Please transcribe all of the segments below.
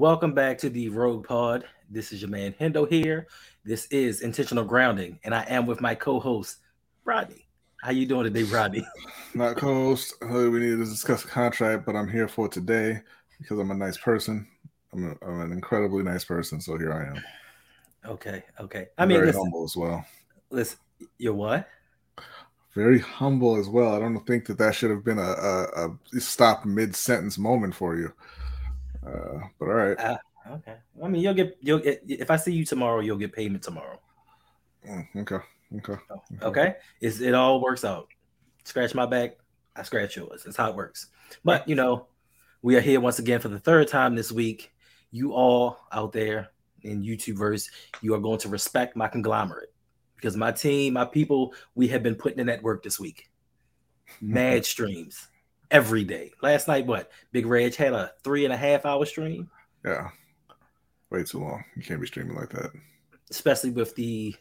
Welcome back to the Rogue Pod. This is your man Hendo here. This is Intentional Grounding, and I am with my co-host Rodney. How you doing today, Rodney? Not co-host. We need to discuss a contract, but I'm here for today because I'm a nice person. I'm, a, I'm an incredibly nice person, so here I am. Okay, okay. I mean, very listen, humble as well. Listen, you're what? Very humble as well. I don't think that that should have been a, a, a stop mid sentence moment for you. Uh, but all right. Uh, okay. I mean, you'll get you'll get if I see you tomorrow, you'll get payment tomorrow. Mm, okay. Okay. Oh, okay. It's, it all works out. Scratch my back, I scratch yours. That's how it works. But you know, we are here once again for the third time this week. You all out there in YouTubeverse, you are going to respect my conglomerate because my team, my people, we have been putting in that work this week. Mad streams every day. Last night, what? Big Reg had a three and a half hour stream. Yeah. Way too long. You can't be streaming like that. Especially with the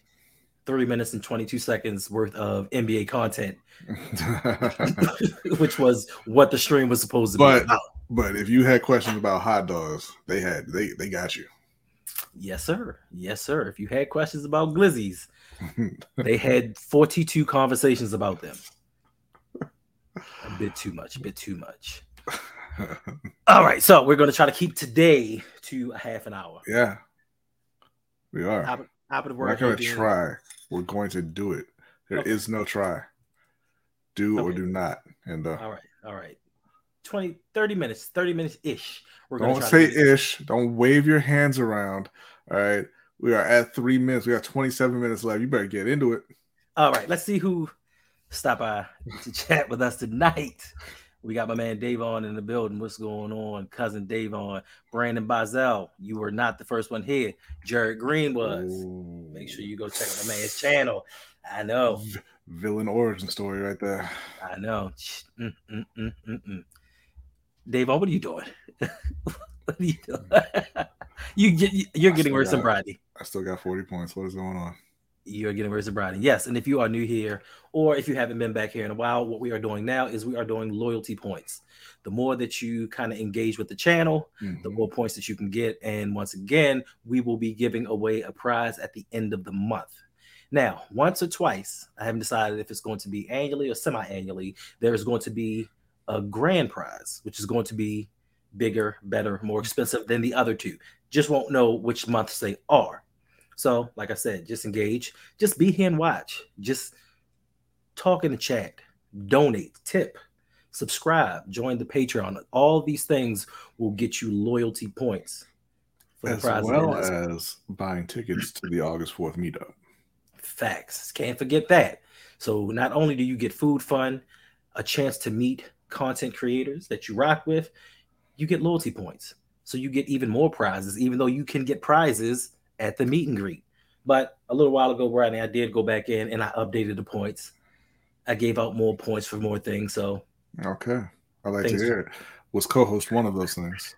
three minutes and 22 seconds worth of NBA content, which was what the stream was supposed to but, be about. But if you had questions about hot dogs, they had they they got you. Yes, sir. Yes, sir. If you had questions about glizzies, they had 42 conversations about them. A bit too much, a bit too much. All right, so we're going to try to keep today to a half an hour. Yeah, we are. Top, top of the we're not going to try. We're going to do it. There okay. is no try. Do okay. or do not. And uh, all right, all right. 20, 30 minutes, 30 minutes ish. We're going to say ish. Don't wave your hands around. All right. We are at three minutes. We got 27 minutes left. You better get into it. All right. Let's see who stop by to chat with us tonight. We got my man Davon in the building. What's going on? Cousin Davon, Brandon Bazel. You were not the first one here. Jared Green was. Ooh. Make sure you go check out my man's channel. I know. Villain origin story right there. I know. Mm, mm, mm, mm, mm. Davon, what are you doing? what are you doing? you get you're getting worse than Brady. I still got 40 points. What is going on? You're getting than Brady. Yes, and if you are new here, or if you haven't been back here in a while, what we are doing now is we are doing loyalty points. The more that you kind of engage with the channel, mm-hmm. the more points that you can get. And once again, we will be giving away a prize at the end of the month. Now, once or twice, I haven't decided if it's going to be annually or semi-annually. There is going to be a grand prize, which is going to be bigger, better, more expensive than the other two. Just won't know which months they are. So, like I said, just engage, just be here and watch, just talk in the chat, donate, tip, subscribe, join the Patreon. All these things will get you loyalty points. as well as buying tickets to the August 4th meetup. Facts. Can't forget that. So, not only do you get food fun, a chance to meet content creators that you rock with, you get loyalty points. So you get even more prizes, even though you can get prizes at the meet and greet. But a little while ago, Rodney, I did go back in and I updated the points. I gave out more points for more things. So okay, I like to hear it. Was co-host one of those things?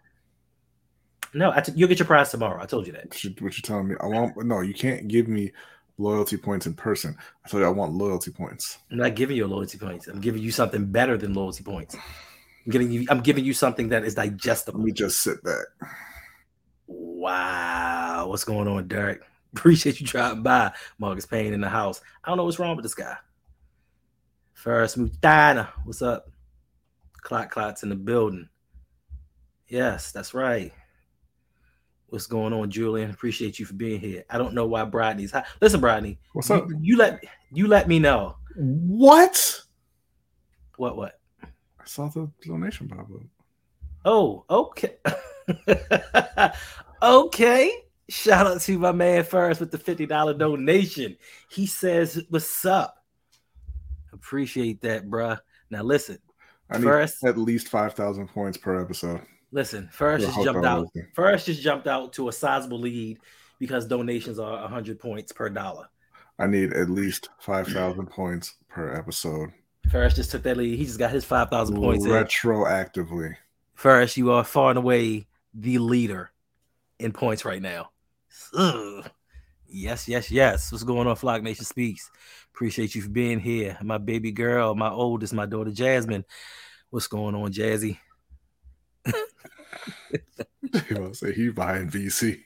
No, I t- you'll get your prize tomorrow. I told you that. What, you, what you telling me? I want no. You can't give me loyalty points in person. I told you I want loyalty points. I'm not giving you loyalty points. I'm giving you something better than loyalty points. I'm giving you. I'm giving you something that is digestible. Let me just sit back. Wow, what's going on, Derek? Appreciate you dropping by. Marcus Payne in the house. I don't know what's wrong with this guy. First Mutana, what's up? Clock Clot's in the building. Yes, that's right. What's going on, Julian? Appreciate you for being here. I don't know why Brodney's hot. Listen, Brodney. What's up? You, you let you let me know. What? What? What? I saw the donation pop up. Oh, okay. okay. Shout out to my man first with the $50 donation. He says, What's up? Appreciate that, bruh. Now listen. I need first, at least 5,000 points per episode. Listen, first just jumped out. First just jumped out to a sizable lead because donations are 100 points per dollar. I need at least 5,000 points per episode. Ferris just took that lead. He just got his 5,000 points retroactively. In. Ferris, you are far and away the leader in points right now. Ugh. Yes, yes, yes. What's going on, Flock Nation Speaks? Appreciate you for being here. My baby girl, my oldest, my daughter Jasmine. What's going on, Jazzy? he will say he buying VC.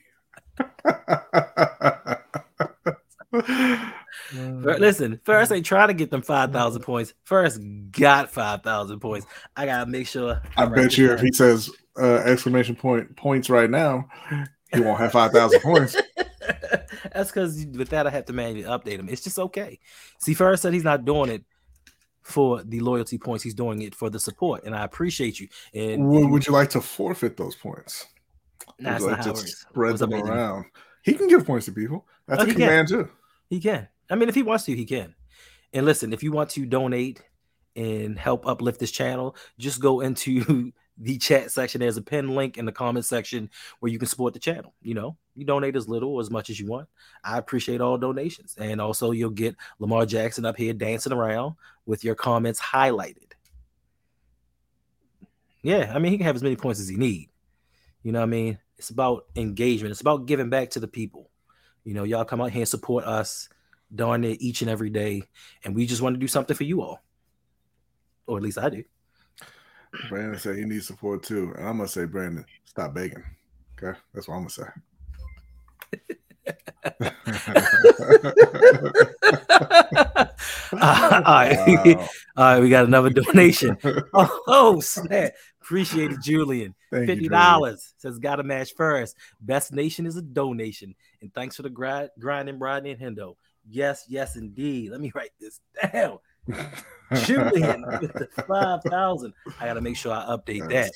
Listen, first ain't trying to get them five thousand mm. points. First got five thousand points. I gotta make sure. I, I bet you if he says uh, exclamation point points right now, he won't have five thousand points. That's because with that I have to manually update him. It's just okay. See, first said he's not doing it for the loyalty points. He's doing it for the support, and I appreciate you. And would, would you like to forfeit those points? That's like not how spread them around. He can give points to people. That's oh, a command can. too. He can. I mean, if he wants to, he can. And listen, if you want to donate and help uplift this channel, just go into the chat section. There's a pin link in the comment section where you can support the channel. You know, you donate as little or as much as you want. I appreciate all donations. And also, you'll get Lamar Jackson up here dancing around with your comments highlighted. Yeah, I mean, he can have as many points as he need. You know what I mean? It's about engagement. It's about giving back to the people. You know, y'all come out here and support us darn it each and every day. And we just want to do something for you all. Or at least I do. Brandon said he needs support too. And I'm gonna say, Brandon, stop begging. Okay. That's what I'm gonna say. uh, all, right. Wow. all right, we got another donation. Oh, oh snap. Appreciate it, Julian. Thank $50 you, says gotta match first. Best nation is a donation. And thanks for the grind, grinding, Rodney and Hendo. Yes, yes, indeed. Let me write this down. Julian with the 5,000. I got to make sure I update that.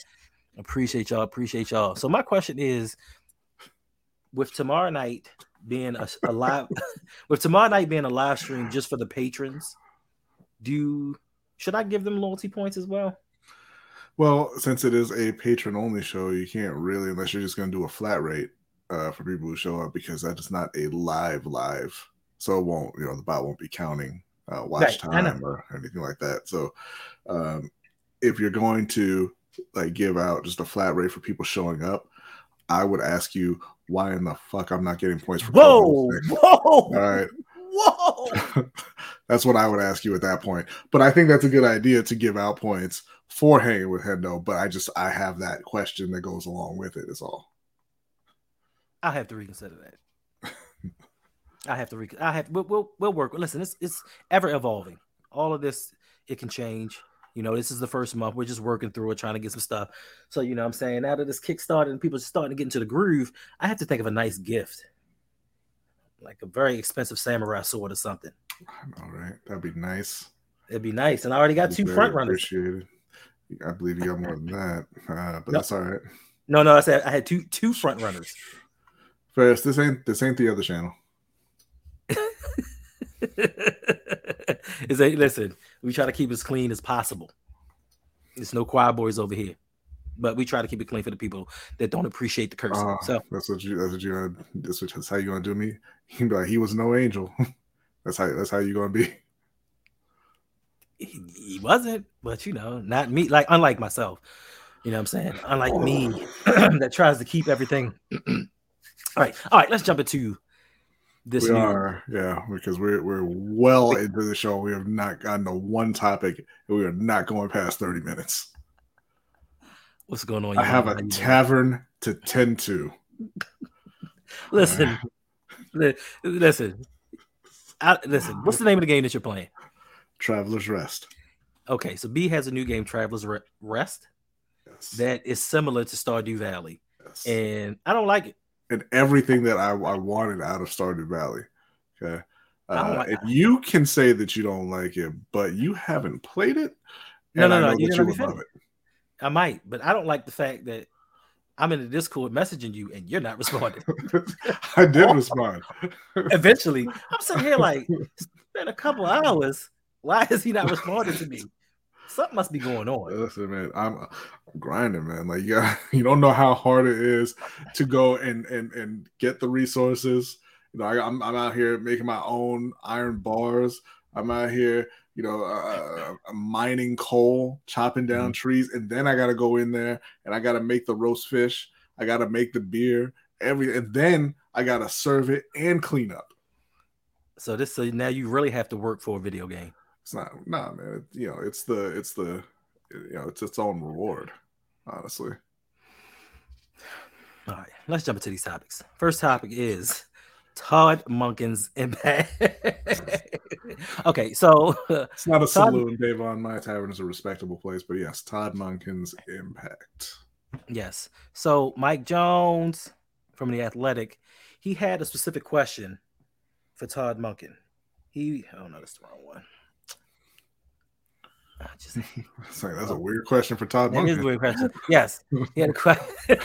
Appreciate y'all. Appreciate y'all. So, my question is with tomorrow night being a, a live, with tomorrow night being a live stream just for the patrons, do should I give them loyalty points as well? Well, since it is a patron only show, you can't really, unless you're just going to do a flat rate uh, for people who show up, because that is not a live live so it won't you know the bot won't be counting uh, watch right, time or anything like that. So um, if you're going to like give out just a flat rate for people showing up, I would ask you why in the fuck I'm not getting points for. Whoa, whoa, all right, whoa. that's what I would ask you at that point. But I think that's a good idea to give out points for hanging with Hendo. But I just I have that question that goes along with it. Is all. I'll have to reconsider that. I have to. Re- I have. We'll, we'll, we'll work. Listen, it's it's ever evolving. All of this it can change. You know, this is the first month. We're just working through it, trying to get some stuff. So, you know, I'm saying now that this kick started and people starting to get into the groove, I have to think of a nice gift, like a very expensive samurai sword or something. All right, that'd be nice. It'd be nice, and I already got two front runners. Appreciated. I believe you got more than that, uh, but no. that's all right. No, no, I said I had two two front runners. First, this ain't this ain't the other channel. is a listen, we try to keep as clean as possible. There's no choir boys over here. But we try to keep it clean for the people that don't appreciate the curse. Uh, so that's what you that's what you that's, what, that's how you gonna do me. Be like, he was no angel. that's how that's how you gonna be. He, he wasn't, but you know, not me. Like unlike myself, you know what I'm saying? Unlike me, that tries to keep everything. all right, all right. Let's jump into this we are, yeah, because we're we're well into the show. We have not gotten to one topic, and we are not going past thirty minutes. What's going on? I have a tavern to tend to. listen, uh, listen, I, listen. What's the name of the game that you're playing? Traveler's Rest. Okay, so B has a new game, Traveler's Rest, yes. that is similar to Stardew Valley, yes. and I don't like it and everything that I, I wanted out of Stardew Valley. Okay. Uh, and you can say that you don't like it, but you haven't played it. No, no, no. You, you would love it. I might, but I don't like the fact that I'm in the Discord messaging you and you're not responding. I did respond. Eventually, I'm sitting here like, it's been a couple hours. Why is he not responding to me? Something must be going on. Listen, man, I'm, I'm grinding, man. Like, yeah, you don't know how hard it is to go and and and get the resources. You know, I, am I'm, I'm out here making my own iron bars. I'm out here, you know, uh, uh mining coal, chopping down mm-hmm. trees, and then I got to go in there and I got to make the roast fish. I got to make the beer, every, and then I got to serve it and clean up. So this, so now you really have to work for a video game. It's not, nah, man. It, you know, it's the, it's the, you know, it's its own reward. Honestly. All right, let's jump into these topics. First topic is Todd Monken's impact. okay, so it's not a Todd, saloon. Davon, my tavern is a respectable place, but yes, Todd Monken's impact. Yes. So Mike Jones from the Athletic, he had a specific question for Todd Monken. He, oh no, that's the wrong one. Just, Sorry, that's a weird question for Todd. That is a weird question. Yes, he had a question.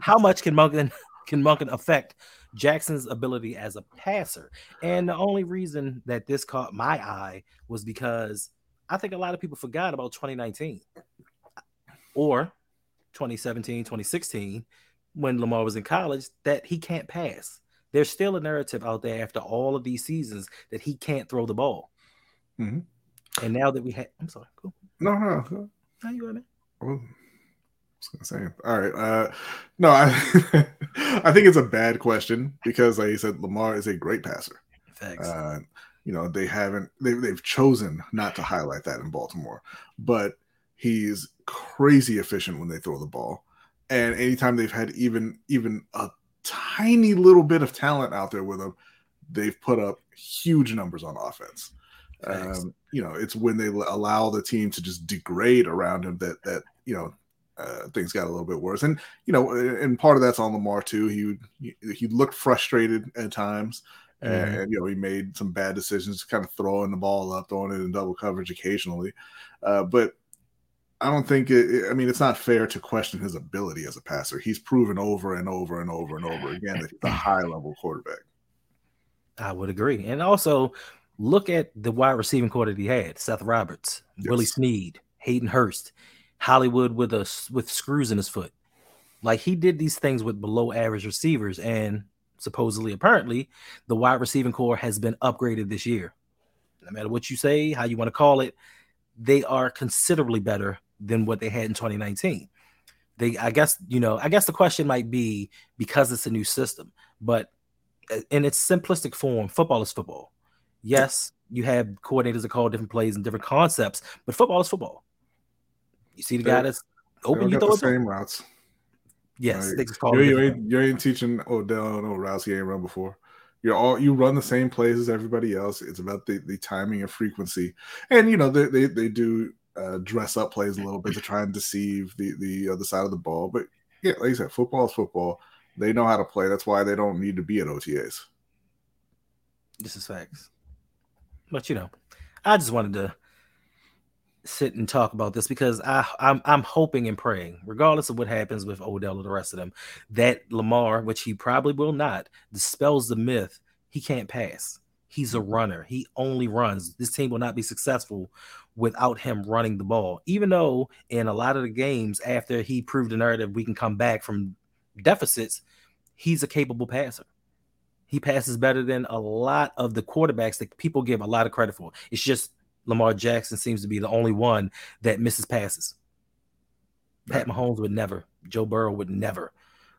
How much can Monken can Monken affect Jackson's ability as a passer? And the only reason that this caught my eye was because I think a lot of people forgot about 2019 or 2017, 2016 when Lamar was in college that he can't pass. There's still a narrative out there after all of these seasons that he can't throw the ball. Mm-hmm. And now that we have, I'm sorry, cool. No, no, How you going, Well, I was gonna say, all right. Uh, no, I I think it's a bad question because, like you said, Lamar is a great passer. Thanks. Uh, you know, they haven't they, they've chosen not to highlight that in Baltimore, but he's crazy efficient when they throw the ball, and anytime they've had even even a tiny little bit of talent out there with him, they've put up huge numbers on offense. Um, you know, it's when they allow the team to just degrade around him that that you know uh, things got a little bit worse. And you know, and part of that's on Lamar too. He he looked frustrated at times, mm-hmm. and you know he made some bad decisions, kind of throwing the ball up, throwing it in double coverage occasionally. Uh, but I don't think it, I mean it's not fair to question his ability as a passer. He's proven over and over and over and over again that he's a high level quarterback. I would agree, and also look at the wide receiving corps that he had: Seth Roberts, yes. Willie Snead, Hayden Hurst, Hollywood with a with screws in his foot. Like he did these things with below average receivers, and supposedly, apparently, the wide receiving corps has been upgraded this year. No matter what you say, how you want to call it, they are considerably better than what they had in 2019. They, I guess, you know, I guess the question might be because it's a new system, but uh, in its simplistic form, football is football. Yes, you have coordinators that call different plays and different concepts, but football is football. You see the guy that's open, you throw the same routes. Yes, like, you, you, ain't, you ain't teaching Odell no routes he ain't run before. You're all you run the same plays as everybody else. It's about the, the timing and frequency, and you know they they, they do uh, dress up plays a little bit to try and deceive the the other side of the ball. But yeah, like I said, football is football. They know how to play. That's why they don't need to be at OTAs. This is facts. But you know, I just wanted to sit and talk about this because I I'm I'm hoping and praying, regardless of what happens with Odell or the rest of them, that Lamar, which he probably will not, dispels the myth he can't pass. He's a mm-hmm. runner. He only runs. This team will not be successful without him running the ball. Even though in a lot of the games after he proved the narrative we can come back from deficits, he's a capable passer. He passes better than a lot of the quarterbacks that people give a lot of credit for. It's just Lamar Jackson seems to be the only one that misses passes. Pat Mahomes would never. Joe Burrow would never.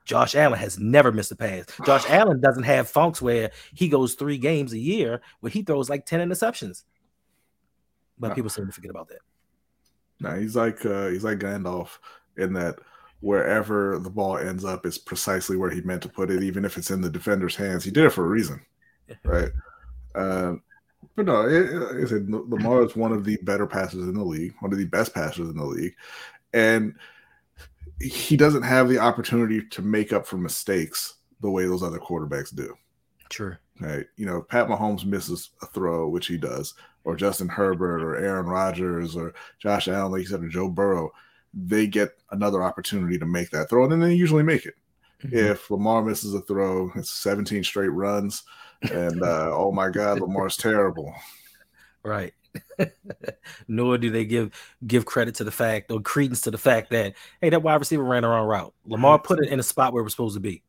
Josh Allen has never missed a pass. Josh Allen doesn't have funks where he goes three games a year where he throws like 10 interceptions. But people seem to forget about that. No, he's like uh, he's like Gandalf in that wherever the ball ends up is precisely where he meant to put it, even if it's in the defender's hands. He did it for a reason, right? Uh, but no, it, it, said Lamar is one of the better passers in the league, one of the best passers in the league, and he doesn't have the opportunity to make up for mistakes the way those other quarterbacks do. True. Right. You know, Pat Mahomes misses a throw, which he does, or Justin Herbert, or Aaron Rodgers, or Josh Allen, like you said, or Joe Burrow they get another opportunity to make that throw, and then they usually make it. Mm-hmm. If Lamar misses a throw, it's 17 straight runs, and uh, oh my God, Lamar's terrible. Right. Nor do they give give credit to the fact or credence to the fact that hey, that wide receiver ran the wrong route. Lamar put it in a spot where it was supposed to be.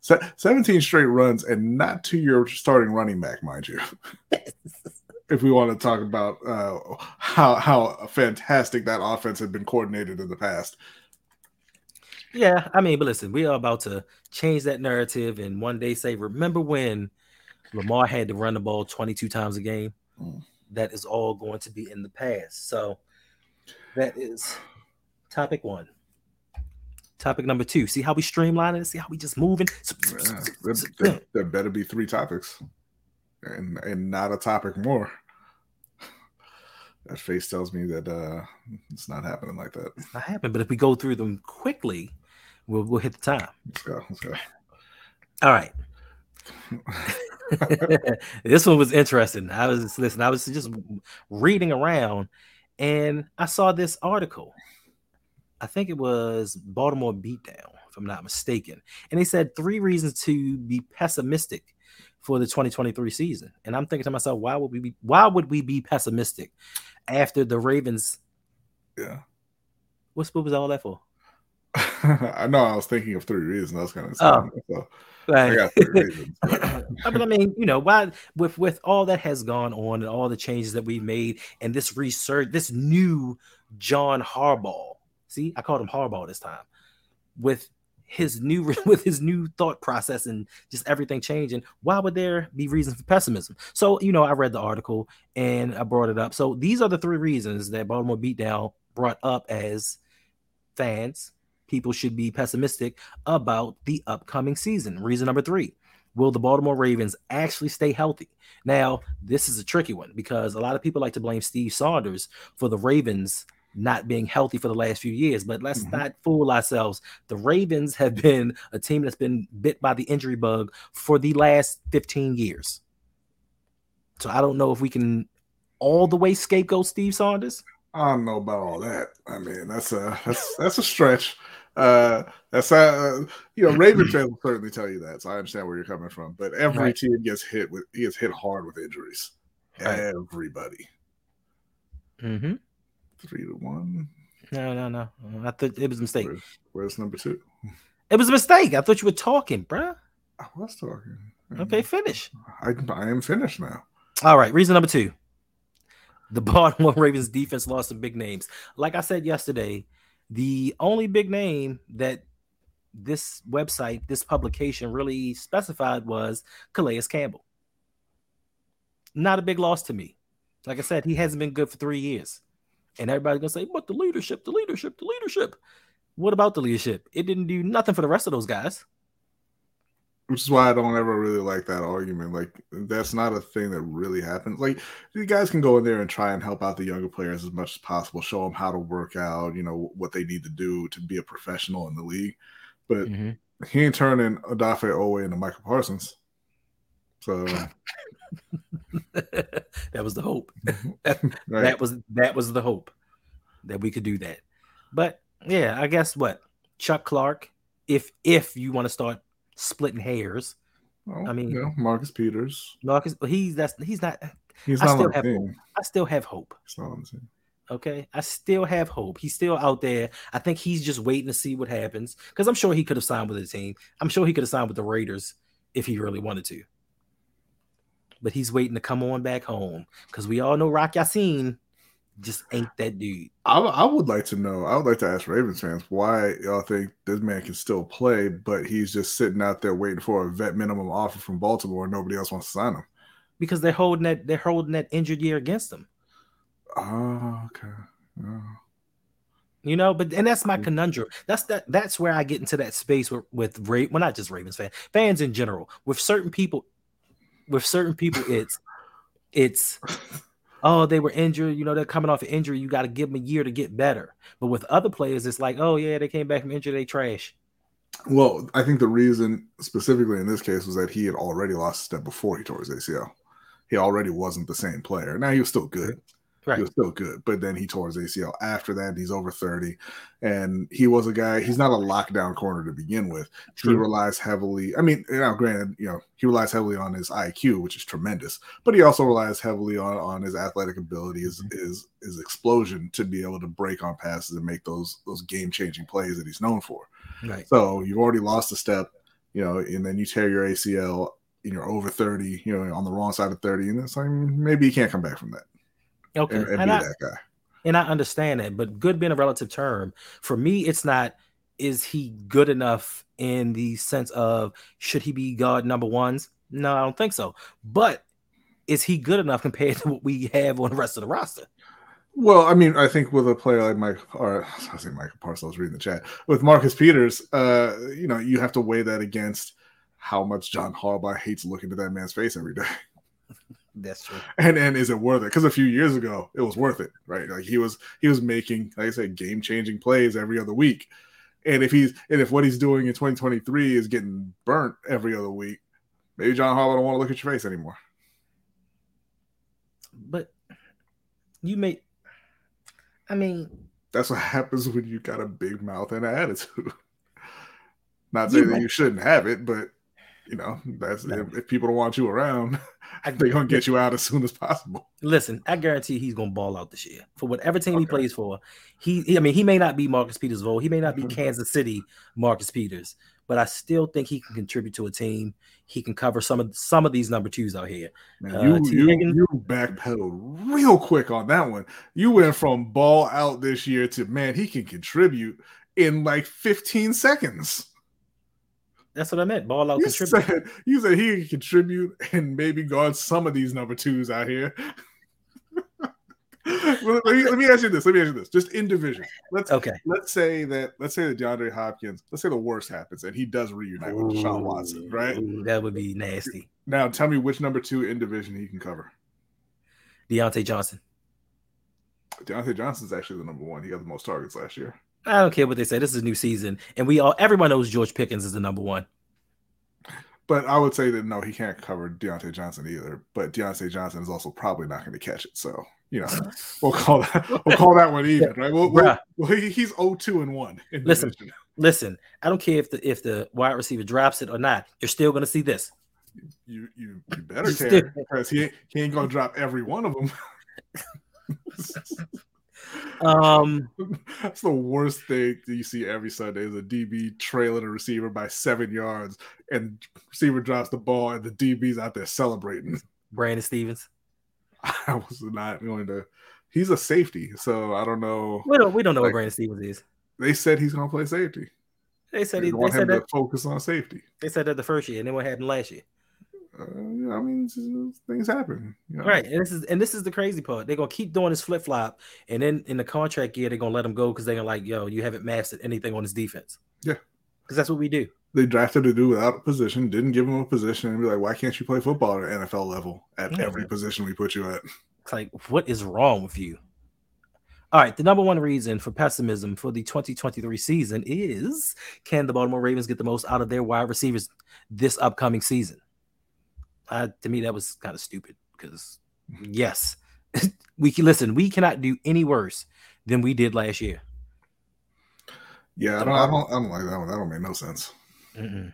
17 straight runs and not to your starting running back, mind you. if we want to talk about uh, how how fantastic that offense had been coordinated in the past. Yeah, I mean, but listen, we are about to change that narrative and one day say, remember when Lamar had to run the ball 22 times a game? Mm. That is all going to be in the past. So that is topic one. Topic number two. See how we streamline it? See how we just moving? Yeah, there, there, there better be three topics and, and not a topic more. That face tells me that uh it's not happening like that. It's not happening, but if we go through them quickly, we'll we'll hit the time. Let's go. Let's go. All right. this one was interesting. I was listening. I was just reading around and I saw this article. I think it was Baltimore Beatdown, if I'm not mistaken. And they said three reasons to be pessimistic for the 2023 season. And I'm thinking to myself, why would we be why would we be pessimistic after the Ravens? Yeah. What was all that for? I know I was thinking of three reasons. I was kind of oh. so I got three reasons. Uh, but I mean, you know, why with with all that has gone on and all the changes that we've made and this research, this new John Harbaugh. See, I called him Harbaugh this time. With his new with his new thought process and just everything changing why would there be reasons for pessimism? So you know i read the article and i brought it up. So these are the three reasons that baltimore beatdown brought up as fans. People should be pessimistic about the upcoming season. Reason number three will the baltimore ravens actually stay healthy? Now this is a tricky one because a lot of people like to blame steve saunders for the ravens not being healthy for the last few years. But let's mm-hmm. not fool ourselves. The Ravens have been a team that's been bit by the injury bug for the last 15 years. So I don't know if we can all the way scapegoat Steve Saunders. I don't know about all that. I mean, that's a that's that's a stretch. Uh, that's uh, you know, Ravens fans will certainly tell you that. So I understand where you're coming from. But every right. team gets hit with he gets hit hard with injuries. Right. Everybody. Mm-hmm three to one. No, no, no. I thought it was a mistake. Where's, where's number two? It was a mistake. I thought you were talking, bruh. I was talking. Okay, finish. I, I am finished now. All right. Reason number two. The Baltimore Ravens defense lost some big names. Like I said yesterday, the only big name that this website, this publication really specified was Calais Campbell. Not a big loss to me. Like I said, he hasn't been good for three years. And everybody's gonna say, but the leadership, the leadership, the leadership. What about the leadership? It didn't do nothing for the rest of those guys. Which is why I don't ever really like that argument. Like that's not a thing that really happens. Like you guys can go in there and try and help out the younger players as much as possible, show them how to work out, you know, what they need to do to be a professional in the league. But mm-hmm. he ain't turning Odafe Oweh into Micah Parsons. So that was the hope. that, right. that was that was the hope that we could do that. But yeah, I guess what Chuck Clark, if if you want to start splitting hairs, well, I mean, yeah, Marcus Peters, Marcus, he's that's he's not. He's I not still have hope. I still have hope. Okay, I still have hope. He's still out there. I think he's just waiting to see what happens because I'm sure he could have signed with the team. I'm sure he could have signed with the Raiders if he really wanted to but he's waiting to come on back home because we all know Rock Ya-Sin just ain't that dude. I, I would like to know. I would like to ask Ravens fans why y'all think this man can still play, but he's just sitting out there waiting for a vet minimum offer from Baltimore, and nobody else wants to sign him because they're holding that they're holding that injured year against him. Oh, okay. Oh. You know, but and that's my mm. conundrum. That's that. That's where I get into that space with with Ray. Well, not just Ravens fans, fans in general. With certain people, with certain people, it's it's oh they were injured. You know they're coming off an injury. You got to give them a year to get better. But with other players, it's like oh yeah they came back from injury, they trash. Well, I think the reason specifically in this case was that he had already lost a step before he tore his ACL. He already wasn't the same player. Now he was still good, Right. He was still good, but then he tore his ACL after that. he's over 30. And he was a guy, he's not a lockdown corner to begin with. True. He relies heavily, I mean, you know, granted, you know, he relies heavily on his IQ, which is tremendous, but he also relies heavily on, on his athletic ability, his, mm-hmm. his, his explosion to be able to break on passes and make those those game changing plays that he's known for. Right. So you've already lost a step, you know, and then you tear your ACL and you're over 30, you know, on the wrong side of 30, and it's like maybe you can't come back from that. Okay, and, and, and I. And I understand that, but good being a relative term for me, it's not. Is he good enough in the sense of should he be God number ones? No, I don't think so. But is he good enough compared to what we have on the rest of the roster? Well, I mean, I think with a player like Mike, or I was saying Michael Parcells reading the chat with Marcus Peters, uh, you know, you have to weigh that against how much John Harbaugh hates looking at that man's face every day. That's true. And and is it worth it? Because a few years ago, it was worth it, right? Like he was he was making, like I said, game changing plays every other week. And if he's and if what he's doing in 2023 is getting burnt every other week, maybe John Harbaugh don't want to look at your face anymore. But you may I mean, that's what happens when you got a big mouth and an attitude. Not saying that you shouldn't have it, but you know, that's no. if, if, people don't want you around, they're gonna get you out as soon as possible. Listen, I guarantee he's gonna ball out this year for whatever team okay. he plays for. He, I mean, he may not be Marcus Peters' role, he may not be mm-hmm. Kansas City Marcus Peters, but I still think he can contribute to a team. He can cover some of some of these number twos out here. Man, uh, you you, you backpedaled real quick on that one. You went from ball out this year to man, he can contribute in like 15 seconds. That's what I meant. Ball out you contribute. Said, you said he can contribute and maybe guard some of these number twos out here. let, me, let, me, ask you this. Let me ask you this. Just in division. Let's okay. Let's say that. Let's say that DeAndre Hopkins. Let's say the worst happens and he does reunite Ooh, with Deshaun Watson. Right. Ooh, that would be nasty. Now tell me which number two in division he can cover. Diontae Johnson. Diontae Johnson's actually the number one. He got the most targets last year. I don't care what they say. This is a new season, and we all everyone knows George Pickens is the number one. But I would say that no, he can't cover Diontae Johnson either. But Diontae Johnson is also probably not going to catch it. So you know, we'll call that we'll call that one even, right? We'll, we'll, well, he's 0-2 and one. listen, division. listen. I don't care if the if the wide receiver drops it or not. You're still going to see this. You you, you better care because he he ain't going to drop every one of them. Um, that's the worst thing that you see every Sunday is a DB trailing a receiver by seven yards, and receiver drops the ball, and the DB's out there celebrating. Brandon Stephens. I was not going to. He's a safety, so I don't know. We don't. We don't know like, what Brandon Stephens is. They said he's going to play safety. They said they, he, want they him said to that, focus on safety. They said that the first year, and then what happened last year? Uh, I mean, things happen, you know? right? And this is and this is the crazy part. They're gonna keep doing this flip flop, and then in the contract year, they're gonna let him go because they're gonna like, yo, you haven't mastered anything on his defense. Yeah, because that's what we do. They drafted a dude without a position, didn't give him a position, and be like, why can't you play football at NFL level at yeah. every position we put you at? It's like, what is wrong with you? All right, the number one reason for pessimism for the 2023 season is can the Baltimore Ravens get the most out of their wide receivers this upcoming season? Uh, to me that was kind of stupid because yes, we can listen. We cannot do any worse than we did last year. Yeah, I don't, I don't, I don't like that one. That don't make no sense. Mm-mm.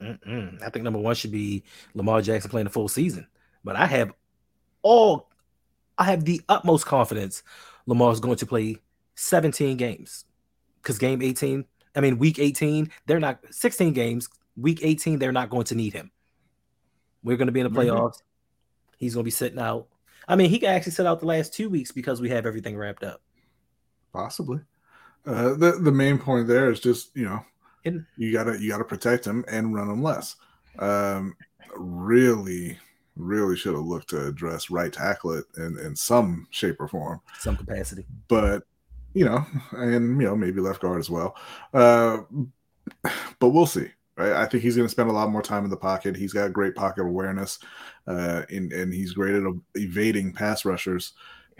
Mm-mm. I think number one should be Lamar Jackson playing the full season, but I have all, I have the utmost confidence Lamar is going to play 17 games because game 18, I mean week 18, they're not 16 games. Week 18, they're not going to need him. We're going to be in the mm-hmm. playoffs. Mm-hmm. He's going to be sitting out. I mean, he could actually sit out the last two weeks because we have everything wrapped up. Possibly. Uh, the the main point there is just you know you gotta you gotta protect him and run him less. Um, really, really should have looked to address right tackle it in, in some shape or form, some capacity. But you know, and you know maybe left guard as well. Uh, but we'll see. Right? I think he's going to spend a lot more time in the pocket. He's got great pocket awareness, uh, and and he's great at evading pass rushers.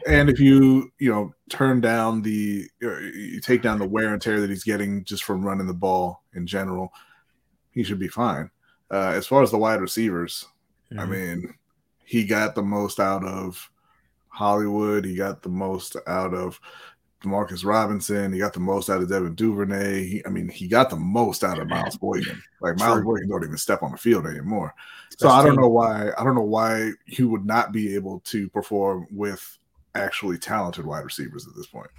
And if you you know turn down the you take down the wear and tear that he's getting just from running the ball in general, he should be fine. Uh, as far as the wide receivers, mm-hmm. I mean, he got the most out of Hollywood. He got the most out of Demarcus Robinson. He got the most out of Devin Duvernay. He, I mean, he got the most out of Miles Boykin. Like Miles Boykin don't even step on the field anymore. So I don't know why. I don't know why he would not be able to perform with actually talented wide receivers at this point.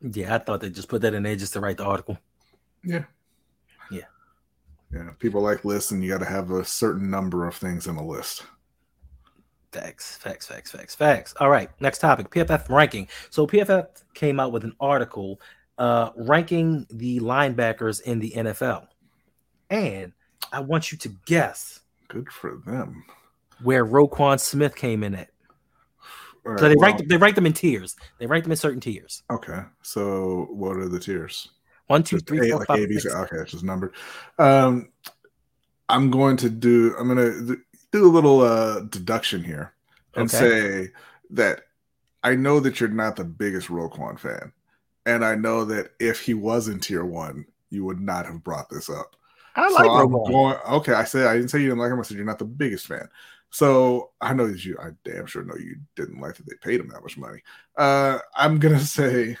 Yeah, I thought they just put that in there just to write the article. Yeah. Yeah. Yeah. People like lists, and you got to have a certain number of things in a list. Facts, facts, facts, facts, facts. All right, next topic PFF ranking. So, PFF came out with an article uh, ranking the linebackers in the NFL. And I want you to guess. Good for them. Where Roquan Smith came in at. Right, so they well, rank them, they rank them in tiers. They rank them in certain tiers. Okay. So what are the tiers? One, two, three, four, like five, six. Okay, it's just numbered. Um, I'm going to do. I'm going to do a little uh, deduction here and okay. say that I know that you're not the biggest Roquan fan, and I know that if he was in tier one, you would not have brought this up. I so like Roquan. Going, okay, I said I didn't say you didn't like him. I said you're not the biggest fan. So I know that you, I damn sure know you didn't like that they paid him that much money. Uh, I'm gonna say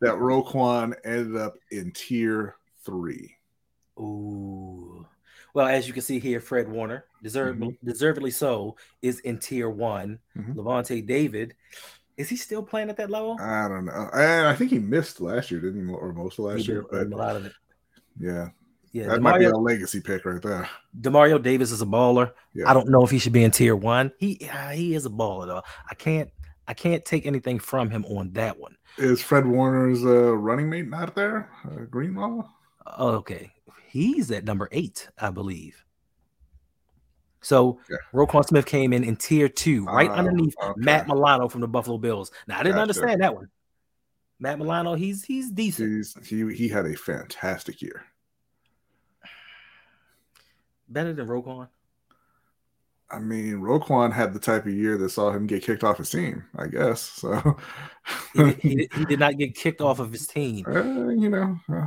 that Roquan ended up in tier three. Ooh. Well, as you can see here, Fred Warner, deservedly, mm-hmm. deservedly so, is in tier one. mm hmm Lavonte David, is he still playing at that level? I don't know. I, I think he missed last year, didn't he? Or most of last year. But, a lot of it. Yeah, yeah, that Demario, might be a legacy pick right there. Demario Davis is a baller. Yeah. I don't know if he should be in tier one. He uh, he is a baller though. I can't I can't take anything from him on that one. Is Fred Warner's uh, running mate not there? Uh, Greenlaw. okay, he's at number eight, I believe. So yeah. Roquan Smith came in in tier two, right uh, underneath okay. Matt Milano from the Buffalo Bills. Now I didn't gotcha. understand that one. Matt Milano, he's he's decent. He's, he he had a fantastic year better than Roquan? I mean, Roquan had the type of year that saw him get kicked off his team, I guess. So he, he, he, did not get kicked off of his team. Uh, you know, uh,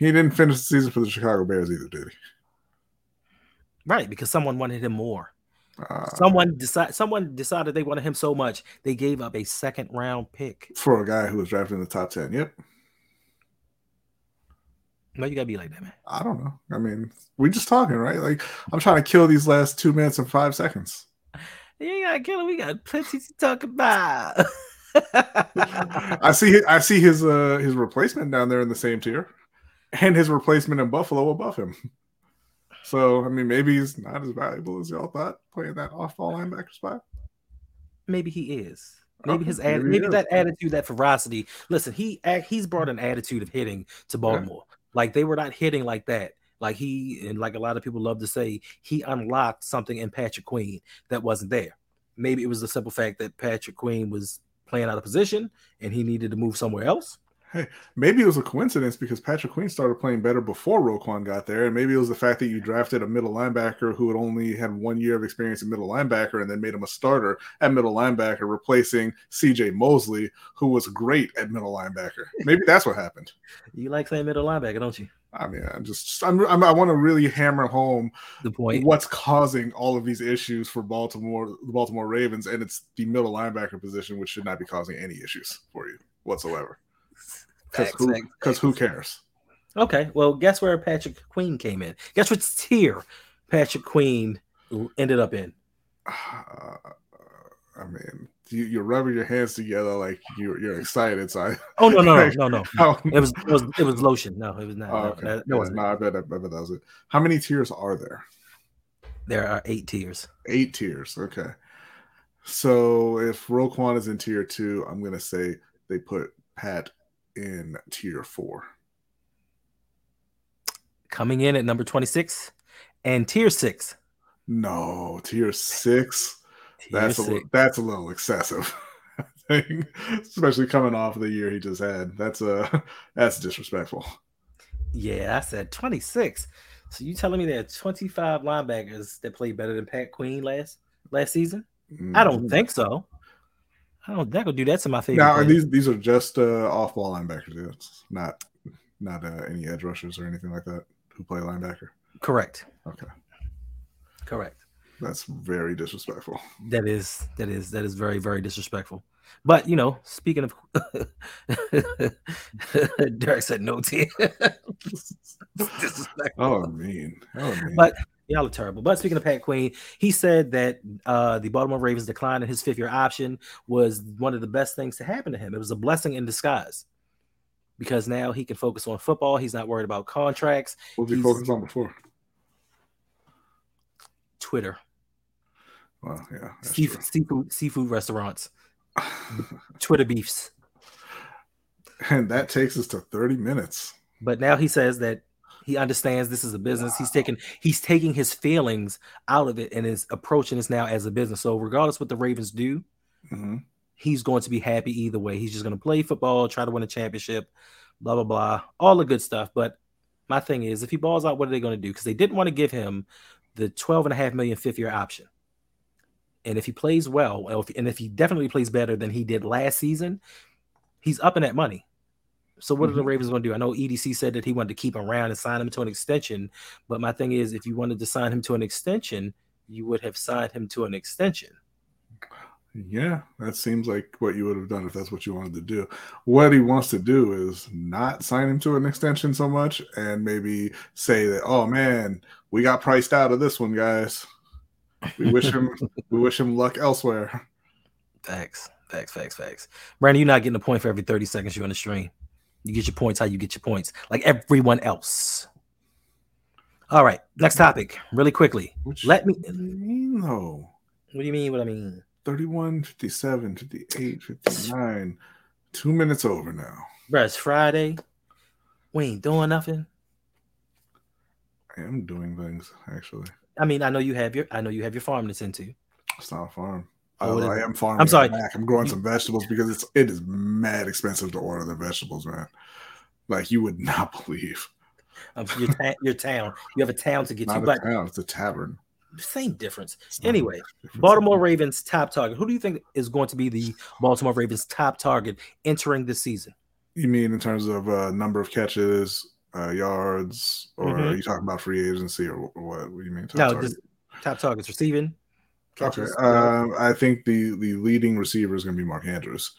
he didn't finish the season for the Chicago Bears either, did he? Right, because someone wanted him more. Uh, someone decided. Someone decided they wanted him so much they gave up a second round pick for a guy who was drafted in the top ten. Yep. No, you gotta be like that, man. I don't know. I mean, we're just talking, right? Like I'm trying to kill these last two minutes and five seconds. You gotta kill him. We got plenty to talk about. I see. I see his uh his replacement down there in the same tier, and his replacement in Buffalo above him. So I mean, maybe he's not as valuable as y'all thought playing that off-ball linebacker spot. Maybe he is. Oh, maybe okay, his maybe, maybe that attitude, that ferocity. Listen, he he's brought an attitude of hitting to Baltimore. Yeah. Like they were not hitting like that. Like he and like a lot of people love to say, he unlocked something in Patrick Queen that wasn't there. Maybe it was the simple fact that Patrick Queen was playing out of position and he needed to move somewhere else. Hey, maybe it was a coincidence because Patrick Queen started playing better before Roquan got there, and maybe it was the fact that you drafted a middle linebacker who had only had one year of experience in middle linebacker, and then made him a starter at middle linebacker, replacing C.J. Mosley, who was great at middle linebacker. Maybe that's what happened. You like saying middle linebacker, don't you? I mean, I'm just, I'm, I'm i want to really hammer home the point. What's causing all of these issues for Baltimore, the Baltimore Ravens, and it's the middle linebacker position, which should not be causing any issues for you whatsoever. Because who, who cares? Okay, well, guess where Patrick Queen came in? Guess what tier Patrick Queen ended up in? Uh, I mean, you, are rubbing your hands together like you're, you're excited. So I, oh no no no no no, it was it was it was lotion. No, it was not. Oh, okay. No, no, no, I bet, I bet that was it. How many tiers are there? There are eight tiers. Eight tiers. Okay. So if Roquan is in tier two, I'm gonna say they put Pat in tier four. Coming in at number 26 and tier six. No, tier six. Tier that's six. a that's a little excessive. Especially coming off of the year he just had. That's a uh, that's disrespectful. Yeah, I said 26. So you telling me there are 25 linebackers that played better than Pat Queen last last season? Mm-hmm. I don't mm. think so. I don't think I'll do that to my favorite. Now, these these are just uh, off ball linebackers. It's not not uh, any edge rushers or anything like that who play linebacker. Correct. Okay. Correct. That's very disrespectful. That is that is that is very very disrespectful. But you know, speaking of, Derek said no team. oh, mean. Oh, mean. But y'all are terrible. But speaking of Pat Queen, he said that uh, the Baltimore Ravens decline in his fifth year option was one of the best things to happen to him. It was a blessing in disguise because now he can focus on football. He's not worried about contracts. What was he focused on before? Twitter. Well, yeah. Seafood, seafood, seafood restaurants. Twitter beefs. And that takes us to 30 minutes. But now he says that he understands this is a business. Wow. He's taking he's taking his feelings out of it and is approaching this now as a business. So regardless what the Ravens do, mm-hmm. he's going to be happy either way. He's just going to play football, try to win a championship, blah blah blah, all the good stuff. But my thing is, if he balls out, what are they going to do? Because they didn't want to give him the 12 and a half million fifth year option. And if he plays well, and if he definitely plays better than he did last season, he's up in that money. So what mm-hmm. are the mm-hmm. Ravens going to do? I know EDC said that he wanted to keep him around and sign him to an extension, but my thing is, if you wanted to sign him to an extension, you would have signed him to an extension. Yeah, that seems like what you would have done if that's what you wanted to do. What he wants to do is not sign him to an extension so much and maybe say that, oh man, we got priced out of this one, guys. We wish him we wish him luck elsewhere. Facts, facts, facts, facts. Brandon, you're not getting a point for every 30 seconds you're on the stream. You get your points how you get your points, like everyone else. All right, next topic, really quickly. Which Let me. No. What do you mean? What I mean? 31, 57, 58, 59. Two minutes over now. Bro, it's Friday. We ain't doing nothing. I am doing things, actually. I mean, I know you have your I know you have your farm that's into. It's not a farm. I, I am farming. I'm sorry. Back. I'm growing some vegetables because it's it is mad expensive to order the vegetables, man. Like you would not believe. Um, your, ta- your town. You have a town to get not to. But town, it's a tavern same difference. Anyway, difference. Baltimore Ravens top target. Who do you think is going to be the Baltimore Ravens top target entering this season? You mean in terms of uh, number of catches, uh, yards, or mm-hmm. are you talking about free agency, or, what? What do you mean? Top no, target? top targets receiving. Okay, uh, I think the the leading receiver is going to be Mark Andrews,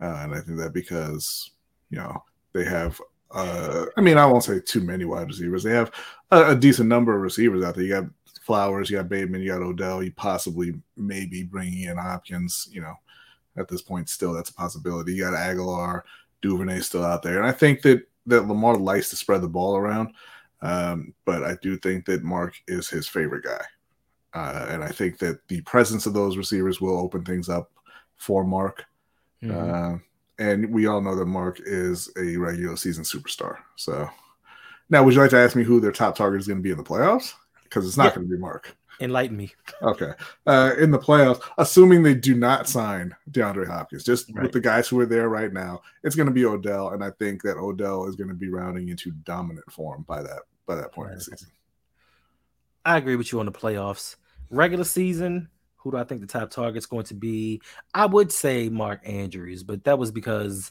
uh, and I think that because you know they have uh, I mean, I won't say too many wide receivers. They have a, a, decent number of receivers out there. You got Flowers, you got Bateman, you got Odell, you possibly maybe bringing in Hopkins, you know, at this point still that's a possibility. You got Agholor, Duvernay still out there. And I think that that Lamar likes to spread the ball around. Um, but I do think that Mark is his favorite guy. Uh, and I think that the presence of those receivers will open things up for Mark. Mm-hmm. Uh, and we all know that Mark is a regular season superstar. So now, would you like to ask me who their top target is going to be in the playoffs? because it's not yeah. going to be Mark. Enlighten me. Okay. Uh, in the playoffs, assuming they do not sign DeAndre Hopkins, just right. with the guys who are there right now, it's going to be Odell, and I think that Odell is going to be rounding into dominant form by that by that point right. in the season. I agree with you on the playoffs. Regular season, who do I think the top target's going to be? I would say Mark Andrews, but that was because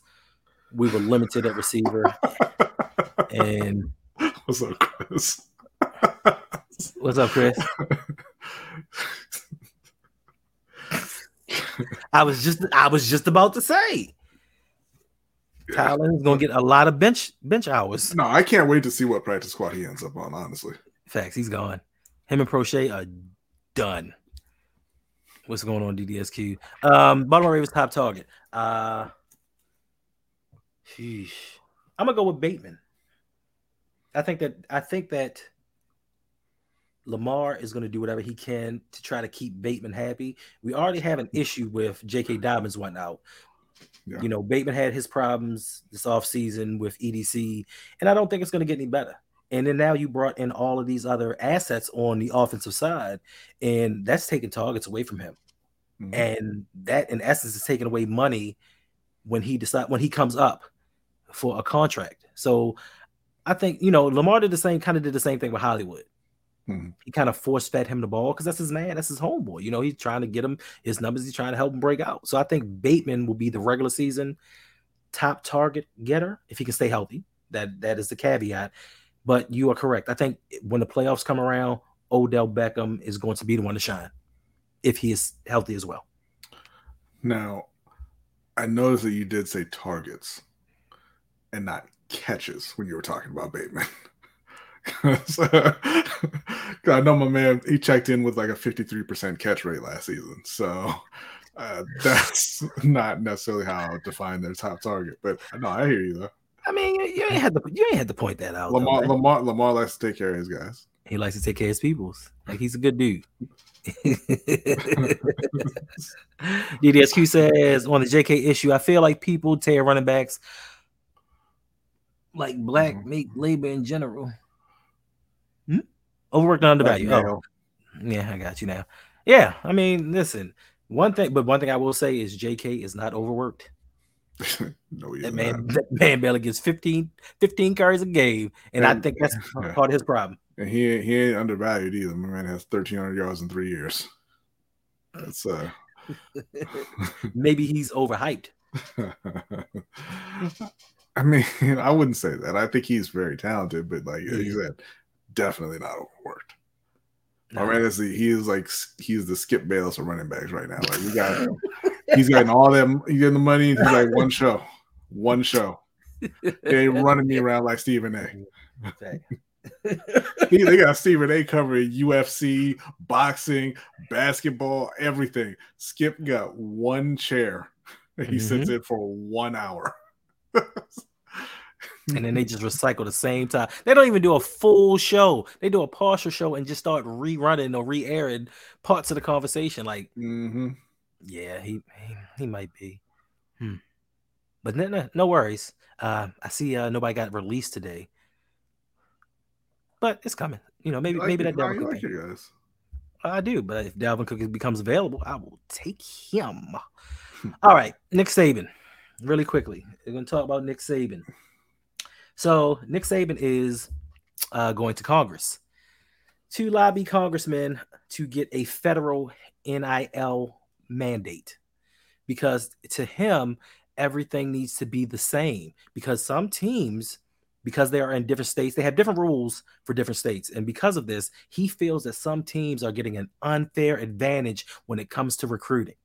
we were limited at receiver. and what's up, Chris? What's up, Chris? I was just I was just about to say. Tyler is gonna get a lot of bench bench hours. No, I can't wait to see what practice squad he ends up on, honestly. Facts, he's gone. Him and Proche are done. What's going on, DDSQ? Um, Baltimore Ravens top target. Uh sheesh. I'm gonna go with Bateman. I think that I think that Lamar is going to do whatever he can to try to keep Bateman happy. We already have an issue with J.K. Dobbins went out. Yeah. You know, Bateman had his problems this offseason with EDC, and I don't think it's going to get any better. And then now you brought in all of these other assets on the offensive side, and that's taking targets away from him. Mm-hmm. And that, in essence, is taking away money when he decide when he comes up for a contract. So I think you know Lamar did the same kind of did the same thing with Hollywood. Mm-hmm. He kind of force fed him the ball because that's his man, that's his homeboy. You know, he's trying to get him his numbers, he's trying to help him break out. So I think Bateman will be the regular season top target getter if he can stay healthy. That that is the caveat. But you are correct. I think when the playoffs come around, Odell Beckham is going to be the one to shine if he is healthy as well. Now, I noticed that you did say targets and not catches when you were talking about Bateman. so, I know my man, he checked in with like a 53% catch rate last season. So uh, that's not necessarily how I define their top target. But no, I hear you though. I mean, you, you ain't had to you ain't had to point that out. Lamar, though, Lamar Lamar likes to take care of his guys. He likes to take care of his peoples. Like he's a good dude. DDSQ says on the JK issue, I feel like people tear running backs like black mm-hmm. make labor in general. Overworked and undervalued. Oh, yeah, I got you now. Yeah, I mean, listen, One thing, but one thing I will say is J.K. is not overworked. no, that man, not. that man barely gets 15, 15 carries a game, and, and I think that's yeah. part of his problem. And he he ain't undervalued either. My man has thirteen hundred yards in three years. That's uh maybe he's overhyped. I mean, I wouldn't say that. I think he's very talented, but like you said, definitely not overworked. No. My man is he is like he's the Skip Bayless of running backs right now. Like we got he's getting all them he's getting the money. He's like one show, one show. They running me around like Stephen A. he, they got Stephen A. covering UFC, boxing, basketball, everything. Skip got one chair. That he mm-hmm. sits in for one hour. and then they just recycle the same time. They don't even do a full show. They do a partial show and just start rerunning or re-airing parts of the conversation. Like, mm-hmm. yeah, he, he, he might be. Hmm. But no, no, no worries. Uh, I see uh, nobody got released today, but it's coming. You know, maybe like maybe that Dalvin Cook. Like guys. I do, but if Dalvin Cook becomes available, I will take him. All right, Nick Saban. Really quickly, we're going to talk about Nick Saban. So Nick Saban is uh, going to Congress to lobby congressmen to get a federal NIL mandate because to him everything needs to be the same because some teams because they are in different states they have different rules for different states. And because of this he feels that some teams are getting an unfair advantage when it comes to recruiting.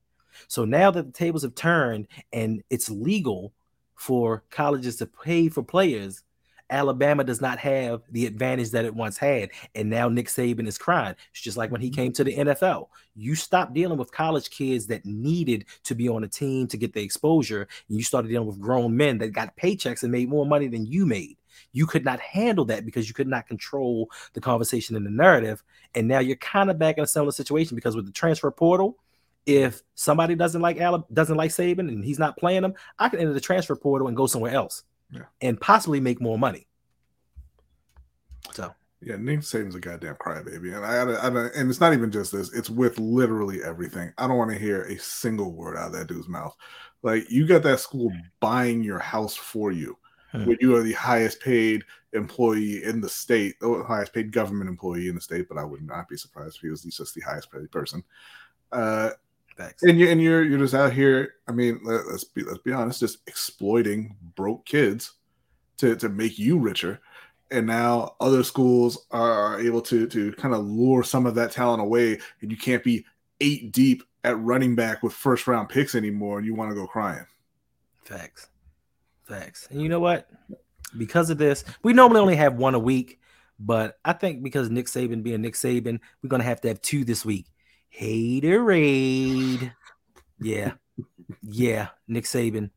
So now that the tables have turned and it's legal for colleges to pay for players, Alabama does not have the advantage that it once had. And now Nick Saban is crying. It's just like when he mm-hmm. came to the NFL. You stopped dealing with college kids that needed to be on a team to get the exposure. And you started dealing with grown men that got paychecks and made more money than you made. You could not handle that because you could not control the conversation and the narrative. And now you're kind of back in a similar situation because with the transfer portal, if somebody doesn't like Alabama, doesn't like Saban and he's not playing them, I can enter the transfer portal and go somewhere else yeah. and possibly make more money. So yeah, Nick Saban's a goddamn crybaby, and I, I, I, and it's not even just this; it's with literally everything. I don't want to hear a single word out of that dude's mouth. Like you got that school buying your house for you, hmm. when you are the highest paid employee in the state, the highest paid government employee in the state. But I would not be surprised if he was just the highest paid person. Uh, Thanks. And you and you're you're just out here. I mean, let, us be let's be honest, just exploiting broke kids to to make you richer. And now other schools are able to to kind of lure some of that talent away, and you can't be eight deep at running back with first round picks anymore, and you want to go crying. Facts, facts. And you know what? Because of this, we normally only have one a week, but I think because Nick Saban being Nick Saban, we're gonna have to have two this week Haterade. Yeah. Yeah. Nick Saban,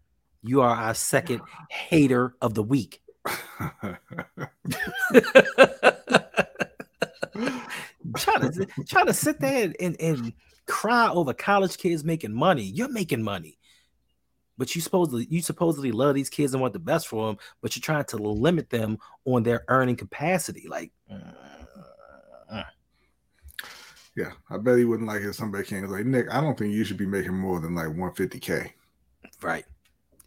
you are our second hater of the week. trying to trying to sit there and, and cry over college kids making money. You're making money. But you supposedly you supposedly love these kids and want the best for them, but you're trying to limit them on their earning capacity. Like uh. Yeah, I bet he wouldn't like it if somebody came and like, Nick, I don't think you should be making more than like 150k. Right.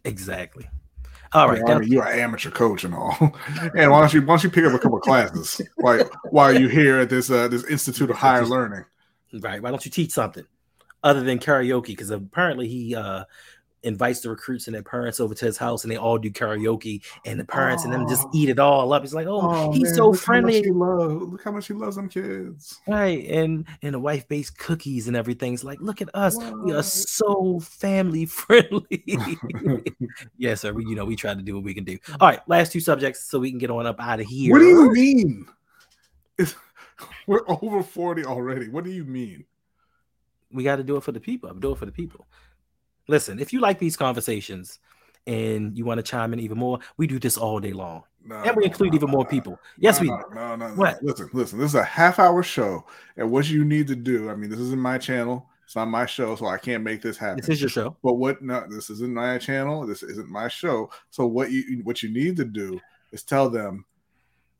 Exactly. All right. I mean, you're an amateur coach and all. and why don't you why don't you pick up a couple classes while while you here at this uh, this Institute of Higher Learning? Right. Why don't you teach something other than karaoke? Because apparently he uh invites the recruits and their parents over to his house and they all do karaoke and the parents oh. and them just eat it all up. He's like, oh, oh he's man, so look friendly. How love, look how much he loves them kids. Right. And and the wife bakes cookies and everything. It's like, look at us. We are so family friendly. yes, sir. We, you know, we try to do what we can do. All right, last two subjects so we can get on up out of here. What do you mean? It's, we're over 40 already. What do you mean? We got to do it for the people. I'm doing it for the people. Listen, if you like these conversations and you want to chime in even more, we do this all day long. No, and we no, include no, even more people. Yes, we no, no, no, What? Listen, listen. This is a half hour show, and what you need to do. I mean, this isn't my channel. It's not my show, so I can't make this happen. This is your show. But what? No, this isn't my channel. This isn't my show. So what you what you need to do is tell them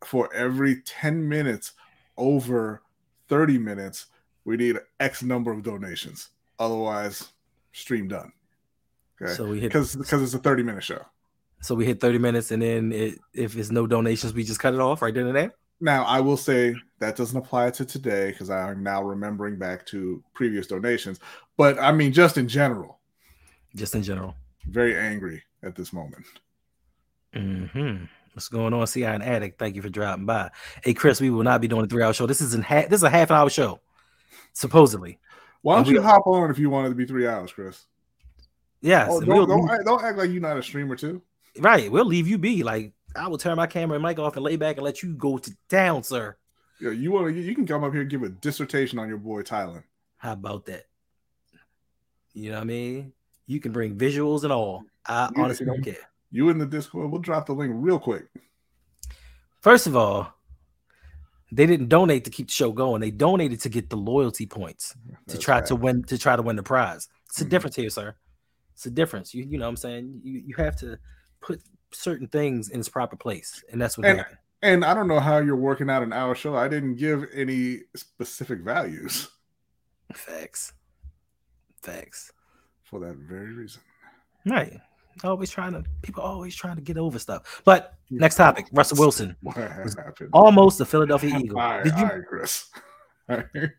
for every ten minutes over thirty minutes, we need X number of donations Otherwise, stream done. Okay. So we hit because because it's a 30 minute show. So we hit 30 minutes and then it, if it's no donations, we just cut it off right then and there. Now I will say that doesn't apply to today because I'm now remembering back to previous donations. But I mean, just in general. Just in general. Very angry at this moment. Hmm. What's going on, CI and Addict? Thank you for dropping by. Hey, Chris, we will not be doing a three-hour show. This is in ha- this is a half an hour show, supposedly. Why don't you hop on if you wanted to be three hours, Chris? Yes. Oh, don't, we'll, don't, act, don't act like you're not a streamer too. Right. We'll leave you be. Like I will turn my camera and mic off and lay back and let you go to town, sir. Yeah, you want to? You can come up here and give a dissertation on your boy Tylan. How about that? You know what I mean? You can bring visuals and all. I honestly don't care. You in the Discord? We'll drop the link real quick. First of all, they didn't donate to keep the show going. They donated to get the loyalty points That's to try right. to win to try to win the prize. It's a mm-hmm. difference here, sir. It's a difference. You you know what I'm saying? You you have to put certain things in its proper place, and that's what and, happened. And I don't know how you're working out an hour show. I didn't give any specific values. Facts. Facts. For that very reason. Right. Always trying to people always trying to get over stuff. But next topic, Russell Wilson. almost the Philadelphia Eagle. All right, Did you all right, Chris. All right.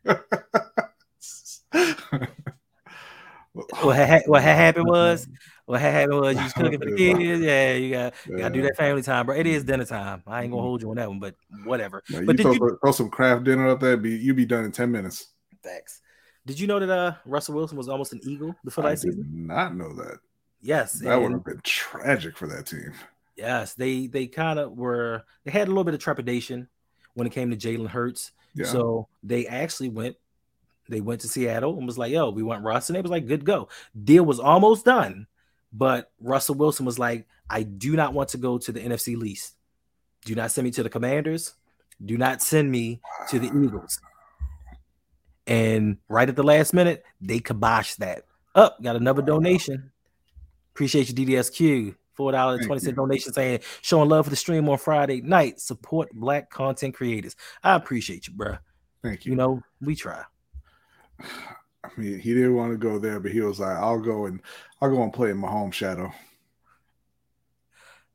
what had, what had happened was what had happened was you was cooking for the kids. Yeah, you got you got to do that family time, bro. It is dinner time. I ain't gonna mm-hmm. hold you on that one, but whatever. But you throw, you throw some Kraft dinner up there, be you be done in ten minutes. Thanks. Did you know that uh Russell Wilson was almost an Eagle the last season? Not know that. Yes, that would have been tragic for that team. Yes, they they kind of were. They had a little bit of trepidation when it came to Jalen Hurts. Yeah. So they actually went they went to Seattle and was like, yo, we want Russ. And they was like, good go. Deal was almost done. But Russell Wilson was like, I do not want to go to the NFC least. Do not send me to the commanders. Do not send me to the Eagles. And right at the last minute, they kiboshed that. Up, oh, got another donation. Appreciate you, DDSQ. $4.20 donation saying, showing love for the stream on Friday night. Support black content creators. I appreciate you, bro. Thank you. You know, we try. I mean, he didn't want to go there, but he was like, "I'll go and I'll go and play in my home shadow."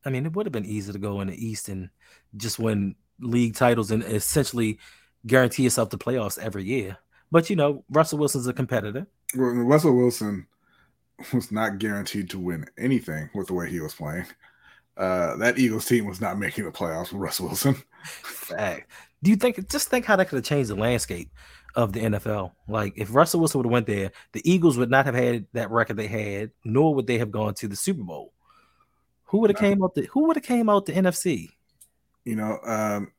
I mean, it would have been easy to go in the East and just win league titles and essentially guarantee yourself the playoffs every year. But you know, Russell Wilson's a competitor. Russell Wilson was not guaranteed to win anything with the way he was playing. Uh, that Eagles team was not making the playoffs with Russ Wilson. Fact. Do you think? Just think how that could have changed the landscape of the NFL. Like if Russell Wilson would have went there, the Eagles would not have had that record they had, nor would they have gone to the Super Bowl. Who would have came out the Who would have came out the NFC? You know, um,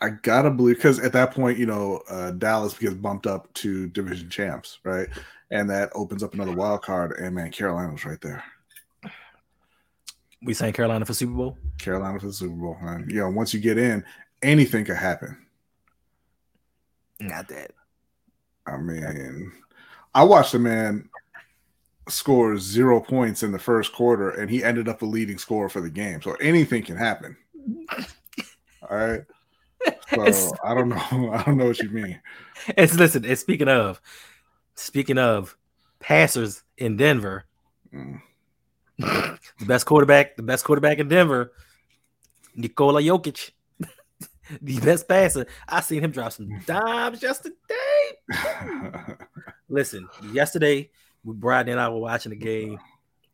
I gotta believe because at that point, you know, uh, Dallas gets bumped up to division champs, right? And that opens up another wild card. And man, Carolina's right there. We saying Carolina for Super Bowl? Carolina for the Super Bowl. And you know, once you get in, anything could happen. Not that. I mean, I watched a man score zero points in the first quarter, and he ended up the leading scorer for the game. So anything can happen. All right. So I don't know. I don't know what you mean. It's listen. It's speaking of, speaking of passers in Denver. Mm. the best quarterback, the best quarterback in Denver, Nikola Jokic the best passer. I seen him drop some dimes yesterday. Listen, yesterday, Brian and I were watching the game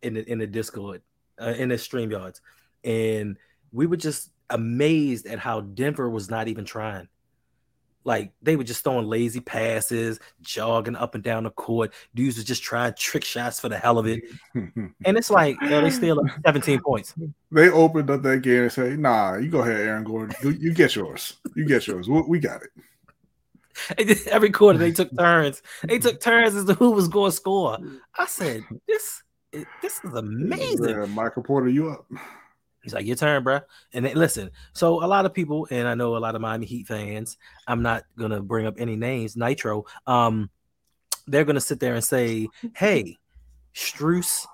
in the in the Discord, uh, in the stream yards, and we were just amazed at how Denver was not even trying. Like they were just throwing lazy passes, jogging up and down the court. Dudes were just trying trick shots for the hell of it. and it's like you know, they still 17 points. They opened up that game and say, "Nah, you go ahead, Aaron Gordon. You, you get yours. You get yours. We, we got it." Every quarter they took turns. They took turns as to who was going to score. I said, "This, this is amazing." Yeah, Michael Porter, you up? He's like, your turn, bro. And then, listen, so a lot of people, and I know a lot of Miami Heat fans, I'm not gonna bring up any names, Nitro. Um, they're gonna sit there and say, Hey, Strus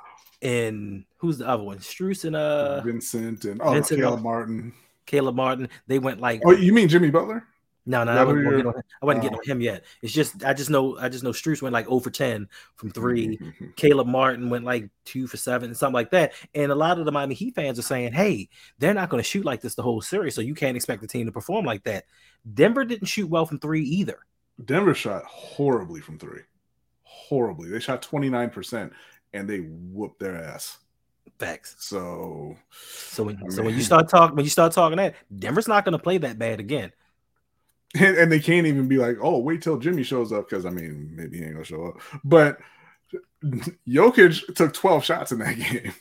and who's the other one? Strus and uh Vincent and oh Vincent, Caleb Martin. Caleb Martin. They went like Oh, you mean Jimmy Butler? No, no, I wasn't, get on, I wasn't getting oh. on him yet. It's just I just know I just know Strus went like 0 for 10 from 3. Caleb Martin went like 2 for 7 something like that. And a lot of the Miami Heat fans are saying, "Hey, they're not going to shoot like this the whole series, so you can't expect the team to perform like that." Denver didn't shoot well from 3 either. Denver shot horribly from 3. Horribly. They shot 29% and they whooped their ass. Facts. So, so when, I mean, so when you start talking, when you start talking that Denver's not going to play that bad again. And, and, they can't even be like, "Oh, wait till Jimmy shows up," because I mean, maybe he ain't gonna show up. But Jokic took twelve shots in that game.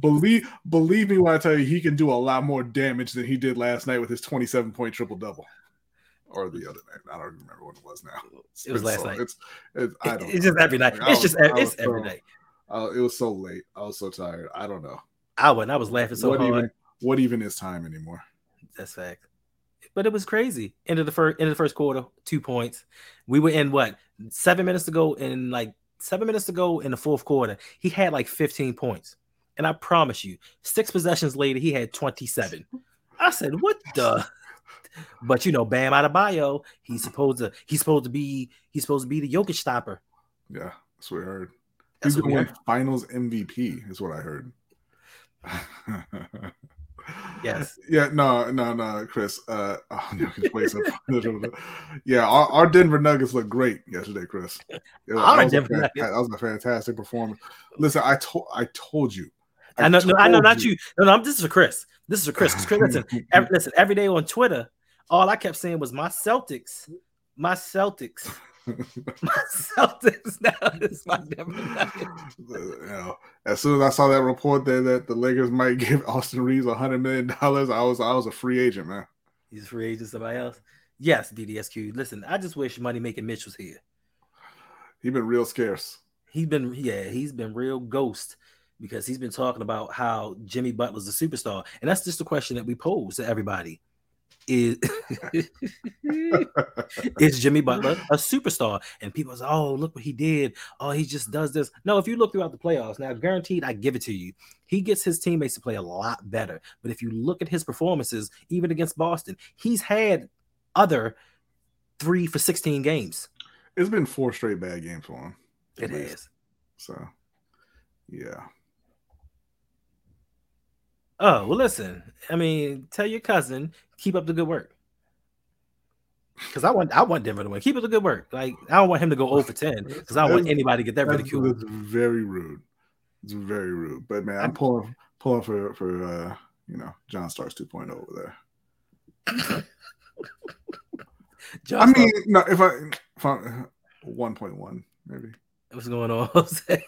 believe believe me when I tell you, he can do a lot more damage than he did last night with his twenty-seven point triple double. Or the other night, I don't remember what it was now. It's it was last so, night. It's, it's, I don't it's just every night. Like, it's was, just it's every so, night. Uh, it was so late. I was so tired. I don't know. I went. I was laughing so what hard. Even, what even is time anymore? That's fact. But it was crazy. End of the first end of the first quarter, two points. We were in what seven minutes to go, and like seven minutes to go in the fourth quarter, he had like 15 points. And I promise you, six possessions later, he had 27. I said, "What the?" But you know, Bam Adebayo, he's supposed to he's supposed to be he's supposed to be the Jokic stopper. Yeah, that's what I heard. He's going win Finals MVP, is what I heard. yes. Yeah. No. No. No. Chris. Uh. Oh, yeah. Our, our, Denver Nuggets looked great yesterday, Chris. It, that, was a, that was a fantastic performance. Listen, I told I told you. I, I know. No, I know. Not you. you. No. No. This is for Chris. This is for Chris. Chris listen. Every, listen. Every day on Twitter, all I kept saying was my Celtics. My Celtics Celtics now is my Denver You know, as soon as I saw that report there that the Lakers might give Austin Reaves a hundred million dollars, I was I was a free agent, man. He's a free agent. Somebody else? Yes, DDSQ. Listen, I just wish Money Making Mitch was here. He's been real scarce. He's been yeah, he's been real ghost because he's been talking about how Jimmy Butler's a superstar, and that's just the question that we pose to everybody is is Jimmy Butler a superstar? And people say, "Oh, look what he did! Oh, he just does this." No, if you look throughout the playoffs, now guaranteed, I give it to you, he gets his teammates to play a lot better. But if you look at his performances, even against Boston, he's had other three for sixteen games. It's been four straight bad games for him. It has. So, yeah. Oh well, listen. I mean, tell your cousin keep up the good work. Because I want I want Denver to win. Keep up the good work. Like I don't want him to go 0 for 10 because I don't want anybody to get that ridicule. It's very rude. It's very rude. But man, I'm pulling pulling for for uh you know John Starks 2.0 over there. I mean, no, if I, if I 1.1 maybe. What's going on, Jose?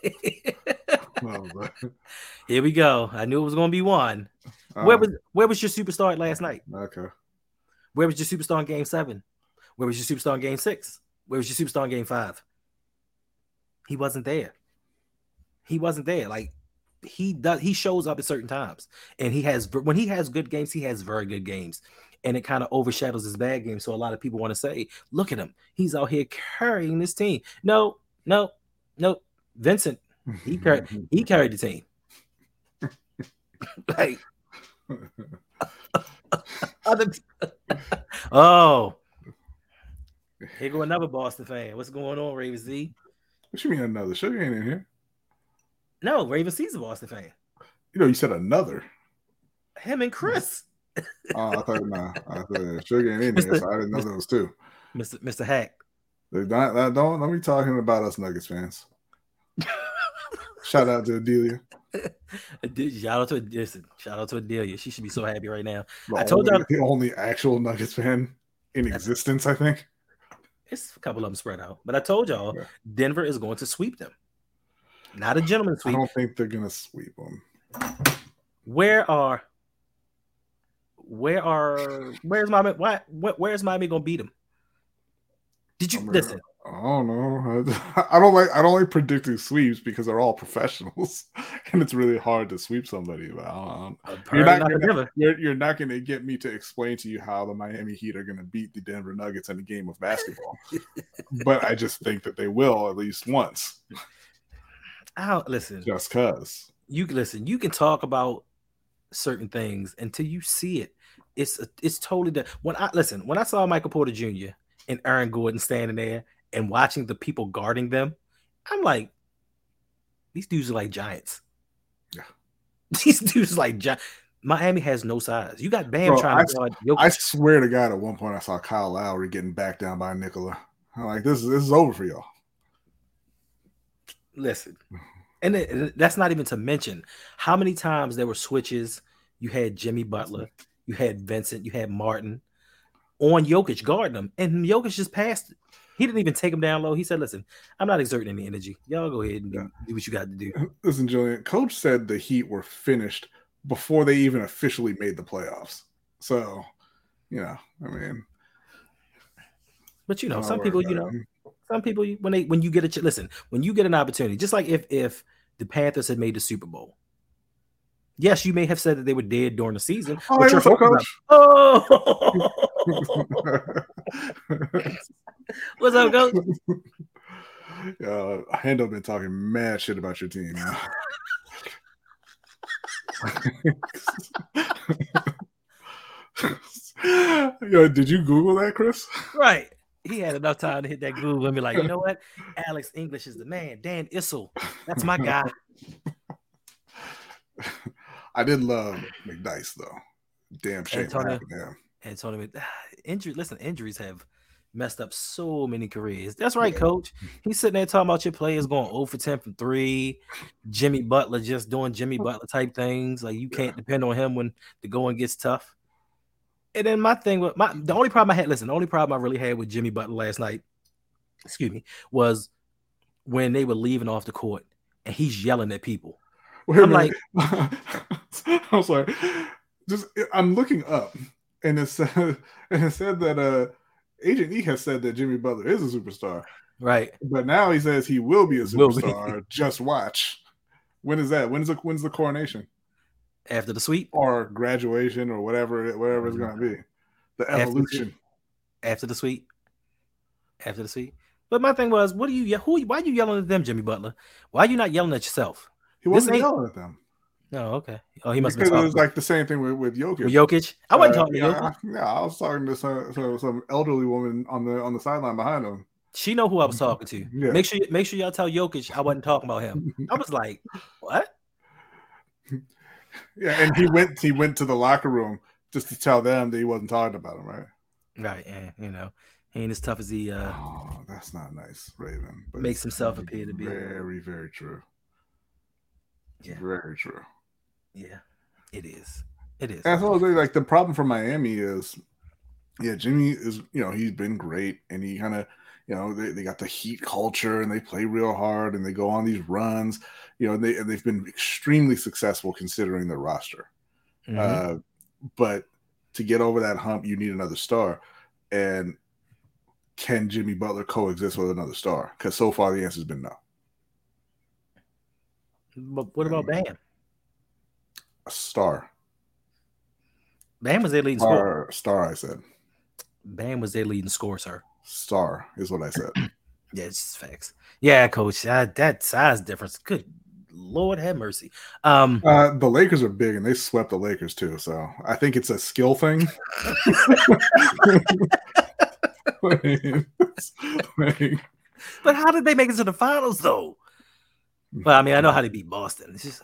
Here we go. I knew it was going to be one. Um, where was where was your superstar last night? Okay. Where was your superstar in Game Seven? Where was your superstar in Game Six? Where was your superstar in Game Five? He wasn't there. He wasn't there. Like he does, he shows up at certain times, and he has when he has good games, he has very good games, and it kind of overshadows his bad games. So a lot of people want to say, "Look at him, he's out here carrying this team." No, no, no. Vincent he carried he carried the team. like oh, here go another Boston fan. What's going on, Raven Z? What you mean another? Sugar ain't in here. No, Raven C's a Boston fan. You know, you said another. Him and Chris. oh, I thought nah. I thought Sugar ain't in Mr. here, so I didn't know those two. Mr. Mr. Hack. Don't, don't don't be talking about us Nuggets fans. Shout out to Adelia. shout out to listen, shout out to Adelia. She should be so happy right now. The I told you the only actual Nuggets fan in existence, I think. It's a couple of them spread out, but I told y'all yeah. Denver is going to sweep them. Not a gentleman sweep. I don't think they're gonna sweep them. Where are where are where's Miami? Why where's Miami gonna beat them? Did you listen? I don't know. I don't like I don't like predicting sweeps because they're all professionals, and it's really hard to sweep somebody. But you're not, not gonna, you're, you're not going to get me to explain to you how the Miami Heat are going to beat the Denver Nuggets in a game of basketball. but I just think that they will at least once. I'll, listen. Just cause you listen, you can talk about certain things until you see it. it's it's totally different. When I listen, when I saw Michael Porter Jr. and Aaron Gordon standing there and watching the people guarding them, I'm like, these dudes are like giants. Yeah. These dudes like giants. Miami has no size. You got Bam Bro, trying I, to guard I swear to God, at one point I saw Kyle Lowry getting backed down by Nikola. I'm like, this is this is over for y'all. Listen, and it- that's not even to mention how many times there were switches. You had Jimmy Butler, you had Vincent, you had Martin on Jokic guarding him, and Jokic just passed. it. He didn't even take him down low. He said, "Listen, I'm not exerting any energy. Y'all go ahead and do, do what you got to do." Listen, Julian, Coach said the Heat were finished before they even officially made the playoffs. So, you know, I mean, But you know, some people, you know, some people when they when you get a ch- listen when you get an opportunity just like if if the panthers had made the super bowl yes you may have said that they were dead during the season Oh, but you're up, hoping oh what's up coach uh, Hendo been talking mad shit about your team. Yo, did you Google that, Chris? right he had enough time to hit that Google and be like you know what alex english is the man dan issel that's my guy I did love McDyess though. Damn shame Antonio. happened to him. and injury listen injuries have messed up so many careers. That's right Yeah. coach. He's sitting there talking about your players going 0 for 10 from 3 jimmy butler just doing jimmy butler type things. Like you can't depend on him when the going gets tough. And then my thing with my the only problem i had listen the only problem i really had with jimmy butler last night excuse me was when they were leaving off the court and he's yelling at people. Wait I'm minute. I'm sorry. Just I'm looking up, and it said and it said that uh Agent E has said that Jimmy Butler is a superstar, right but now he says he will be a be. superstar. Just watch. When is that? When's the when's the coronation after the sweep or graduation or whatever it- whatever it's gonna be? The evolution. after the sweep. After the sweep. But my thing was, what are you? Who? Why are you yelling at them, Jimmy Butler? Why are you not yelling at yourself? He wasn't yelling at them Oh, okay. Oh, he must because have it was like the same thing with with Jokic. with Jokic. I wasn't Uh, talking to yeah, Jokic. Yeah, I was talking to some, some some elderly woman on the on the sideline behind him. She know who I was talking to. Yeah. Make sure, make sure y'all tell Jokic I wasn't talking about him. I was like, what? Yeah, and he went he went to the locker room just to tell them that he wasn't talking about him, right? Right, and you know, he ain't as tough as he uh oh, that's not nice, Raven. But makes himself appear to be. very, very true. Yeah. Very true. Yeah, it is. It is. That's all like the problem for Miami is yeah, Jimmy is you know, he's been great and he kind of you know, they, they got the heat culture and they play real hard and they go on these runs, you know, and they and they've been extremely successful considering their roster. Mhm. Uh, but to get over that hump, you need another star. And can Jimmy Butler coexist with another star? Because so far the answer's been no. but what about Bam? A star, Bam was their leading scorer. star, star. I said Bam was their leading scorer, sir. star is what I said. Yeah, it's just facts. Yeah, coach. That, that size difference. Good Lord have mercy. Um, Uh, the Lakers are big, and they swept the Lakers too. So I think it's a skill thing. But how did they make it to the finals though? Well, I mean, I know how they beat Boston. It's just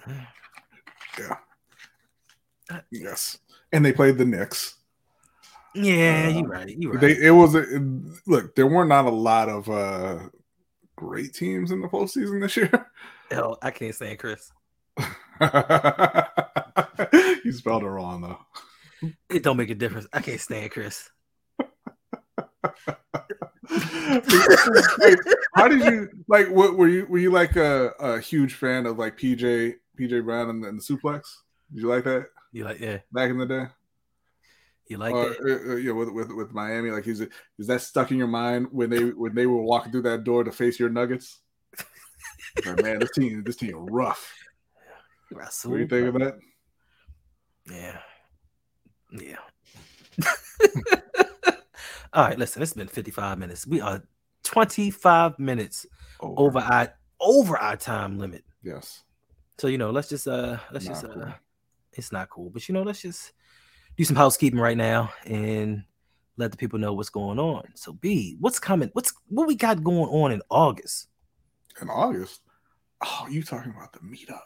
yeah, yes, and they played the Knicks. yeah, Uh, you're right. You're right. They it was a, look. There were not a lot of uh great teams in the postseason this year. Hell, I can't stand Chris. you spelled it wrong though. It don't make a difference. I can't stand Chris. How did you like? What were you? Were you like a, a huge fan of like PJ PJ Brown and, and the suplex? Did you like that You like yeah? back in the day? You like or, uh, uh, yeah, with, with with Miami, like is it is that stuck in your mind when they when they were walking through that door to face your Nuggets? Like, man, this team this team rough. Russell. What do you think of that? Yeah. Yeah. All right, listen, it's been 55 minutes. We are 25 minutes over our over our time limit. Yes. So you know, let's just uh let's Not just uh cool. It's not cool, but you know, let's just do some housekeeping right now and let the people know what's going on. So B, what's coming? What's what we got going on in August? In August? Oh, you talking about the meetup?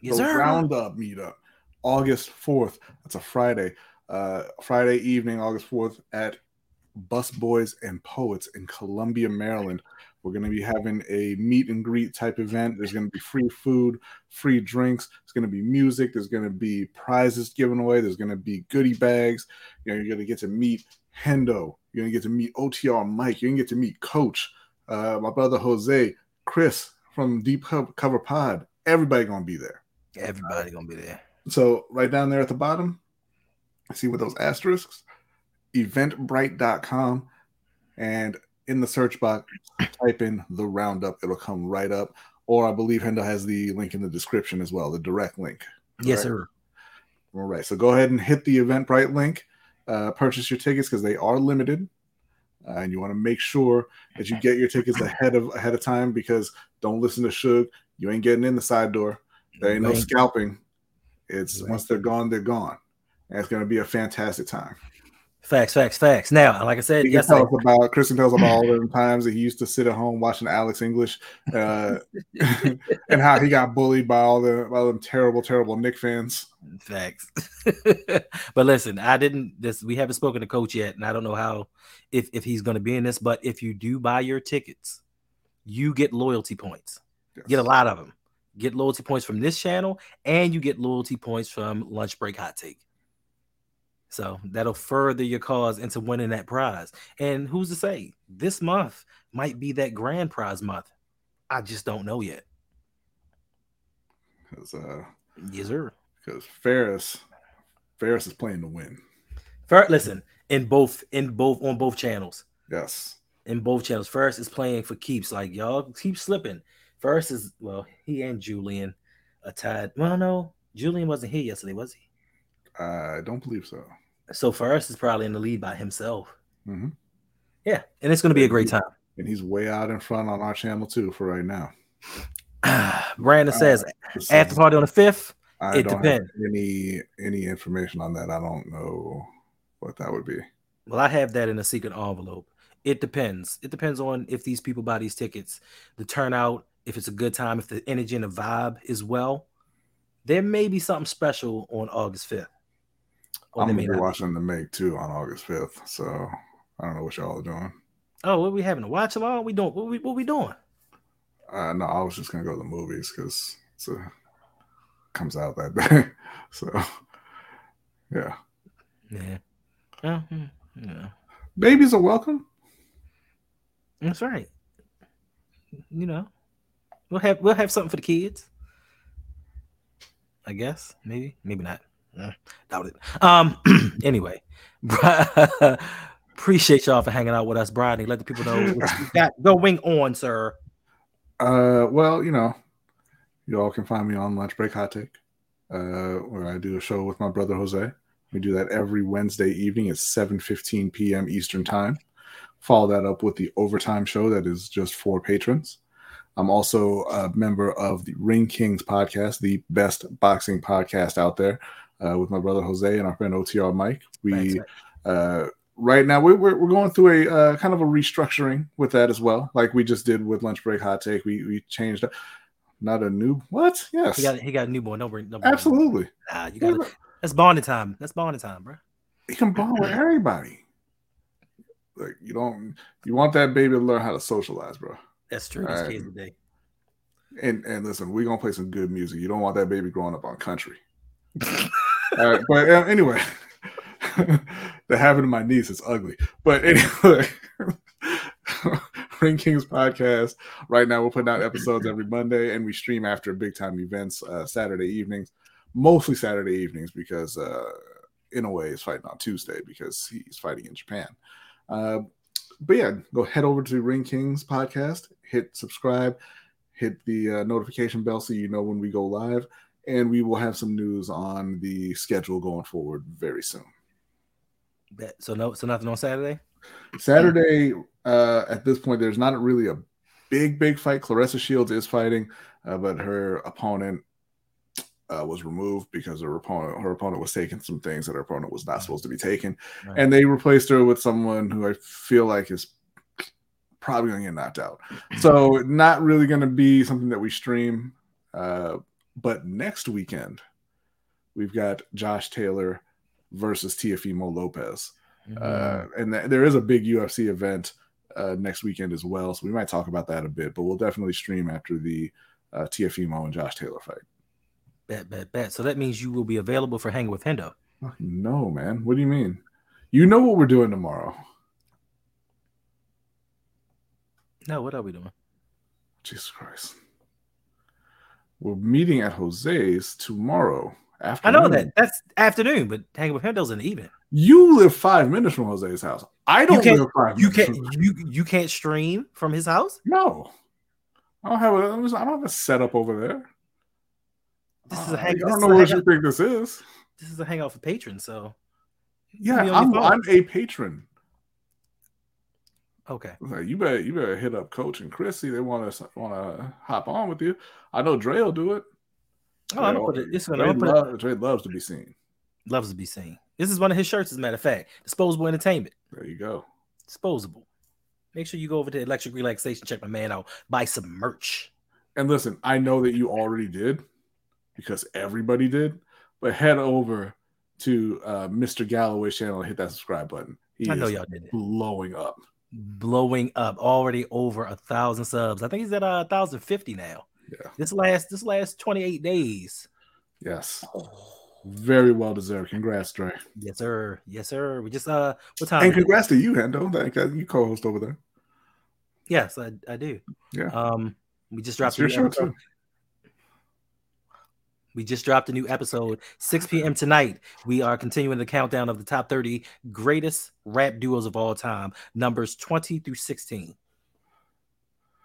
Yes, the sir. roundup meetup. August 4th. That's a Friday. Uh Friday evening, August 4th at Busboys and Poets in Columbia, Maryland. We're going to be having a meet and greet type event. There's going to be free food, free drinks. There's going to be music. There's going to be prizes given away. There's going to be goodie bags. You know, you're going to get to meet Hendo. You're going to get to meet OTR Mike. You're going to get to meet Coach, uh, my brother Jose, Chris from Deep Cover Pod. Everybody going to be there. Everybody going to be there. So right down there at the bottom, see with those asterisks, eventbrite.com. And in the search box, type in the roundup. It'll come right up. Or I believe Hendo has the link in the description as well, the direct link. Yes, Right? sir. All right. So go ahead and hit the Eventbrite link. Uh, purchase your tickets because they are limited. Uh, and you want to make sure that you get your tickets ahead of ahead of time because don't listen to Suge. You ain't getting in the side door. There ain't no scalping. It's Right. once they're gone, they're gone. And it's going to be a fantastic time. Facts, facts, facts. Now, like I said, He can yes, tell us about Kristen tells about all the times that he used to sit at home watching Alex English, uh, and how he got bullied by all the by all them terrible, terrible Knick fans. Facts. but listen, I didn't this we haven't spoken to coach yet, and I don't know how if if he's gonna be in this, but if you do buy your tickets, you get loyalty points. Yes. Get a lot of them. Get loyalty points from this channel, and you get loyalty points from Lunch Break Hot Take. So that'll further your cause into winning that prize. And who's to say this month might be that grand prize month? I just don't know yet. because uh, Yes, sir. because Ferris Ferris is playing to win. First, listen, in both in both on both channels. Yes, in both channels. First is playing for keeps. Like y'all keep slipping. First is well, he and Julian are tied. Well, no, Julian wasn't here yesterday, was he? I don't believe so. So First is probably in the lead by himself. hmm Yeah, and it's gonna be a great time. And he's way out in front on our channel too for right now. Brandon says So after party on the fifth. I it don't depends. have any any information on that. I don't know what that would be. Well, I have that in a secret envelope. It depends. It depends on if these people buy these tickets, the turnout, if it's a good time, if the energy and the vibe is well. There may be something special on August 5th. I'm gonna be watching the Meg 2 on August 5th. So I don't know what y'all are doing. Oh, what we having to watch along? We doing what we what we doing? Uh, no, I was just gonna go to the movies because it's a comes out that day. so yeah, Yeah. Yeah, mm, yeah. babies are welcome. That's right. You know, we'll have we'll have something for the kids. I guess maybe maybe not. Doubt it. Um. anyway, appreciate y'all for hanging out with us, Brodney. Let the people know what you got going on, sir. Uh, well, you know, you all can find me on Lunch Break Hot Take, uh, where I do a show with my brother Jose. We do that every Wednesday evening at 7:15 p.m. Eastern Time. Follow that up with the overtime show that is just for patrons. I'm also a member of the Ring Kings podcast, the best boxing podcast out there, uh, with my brother Jose and our friend OTR Mike. We uh, right now we're, we're, we're going through a uh, kind of a restructuring with that as well like we just did with lunch break hot take we we changed not a new what yes He got he got a newborn. No, no absolutely Nah, you got that's bonding time. That's bonding time, bro. you can bond with everybody like you don't you want that baby to learn how to socialize bro That's true. All right. today. and and listen we're gonna play some good music you don't want that baby growing up on country right but uh, anyway the habit of my niece is ugly. But anyway ring kings podcast right now we're putting out episodes every monday and we stream after big time events uh, saturday evenings mostly saturday evenings because uh Inoue is fighting on tuesday because he's fighting in japan. Uh but yeah go head over to ring kings podcast hit subscribe hit the uh, notification bell so you know when we go live and we will have some news on the schedule going forward very soon Bet. So no, so nothing on Saturday. saturday uh at this point there's not really a big big fight Claressa Shields is fighting uh, but her opponent uh, was removed because her opponent her opponent was taking some things that her opponent was not supposed to be taking, Right. and they replaced her with someone who I feel like is probably going to get knocked out. So not really going to be something that we stream. Uh, but next weekend, we've got Josh Taylor versus Teofimo Lopez, Mhm. uh, and th- there is a big UFC event uh, next weekend as well. So we might talk about that a bit, but we'll definitely stream after the uh, Teofimo and Josh Taylor fight. bet, bet, bet. So that means you will be available for hanging with Hendo. No, man. What do you mean? You know what we're doing tomorrow. No, what are we doing? Jesus Christ. We're meeting at Jose's tomorrow. After I know that that's afternoon, but hanging with Hendo's in the evening. You live five minutes from Jose's house. I don't live five You can't from- you you can't stream from his house. No. I don't have a I don't have a setup over there. This is Uh, a hang. I don't know what you hangout, think this is. this is a hangout for patrons. So Yeah, I'm. I'm a patron. Okay, Like, you better you better hit up Coach and Chrissy. They want to want to hop on with you. I know Dre will do it. oh, I'm gonna put it. This one, Dre, gonna put it. Dre loves to be seen. Loves to be seen. This is one of his shirts, as a matter of fact. Disposable Entertainment. There you go. Disposable. Make sure you go over to Electric Relaxation, check my man out, buy some merch. And listen, I know that you already did because everybody did, but head over to uh, Mr. Galloway's channel and hit that subscribe button. He I know y'all did it. blowing up. Blowing up, already over a thousand subs. I think he's at a thousand fifty now. Yeah. This last this last twenty eight days. Yes. Very well deserved. Congrats, Dre. Yes, sir. Yes, sir. We just uh, what time? And congrats to you, Hendo. That you co-host over there. Yes, I, I do. Yeah. Um, we just dropped It's your show. We just dropped a new episode, 6 p.m. tonight. We are continuing the countdown of the top 30 greatest rap duos of all time, numbers 20 through 16.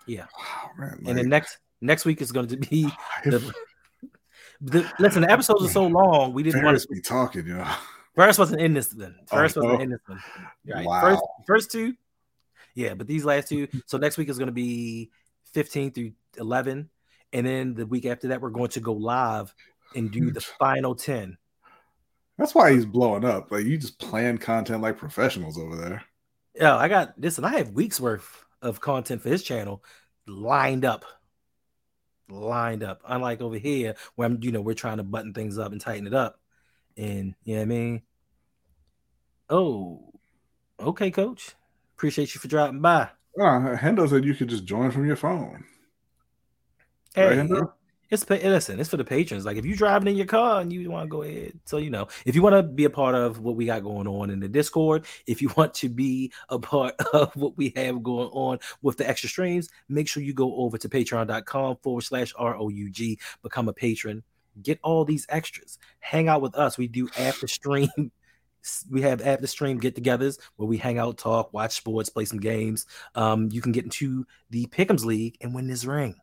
Wow, man. and like, then next next week is going to be the, the listen. The episodes are so long, we didn't want to. be talking, you know. First wasn't in this one. First Oh, wasn't no. in this one. Right. Wow. First, first two, yeah, but these last two. So next week is going to be 15 through 11, and then the week after that, we're going to go live and do the final 10. That's why he's blowing up. Like you just plan content like professionals over there. Yeah, I got this, and I have weeks worth of content for his channel lined up, lined up. Unlike over here, where I'm, you know, we're trying to button things up and tighten it up, and you know what I mean. Oh, okay, coach. Appreciate you for dropping by. Uh, Hendo said you could just join from your phone. Hey, Right, it's listen, it's for the patrons. Like if you're driving in your car and you want to go ahead, so you know, if you want to be a part of what we got going on in the Discord, if you want to be a part of what we have going on with the extra streams, make sure you go over to patreon.com forward slash ROUG, become a patron, get all these extras, hang out with us. We do after stream. We have after stream get togethers where we hang out, talk, watch sports, play some games. Um, you can get into the Pick'ems League and win this ring.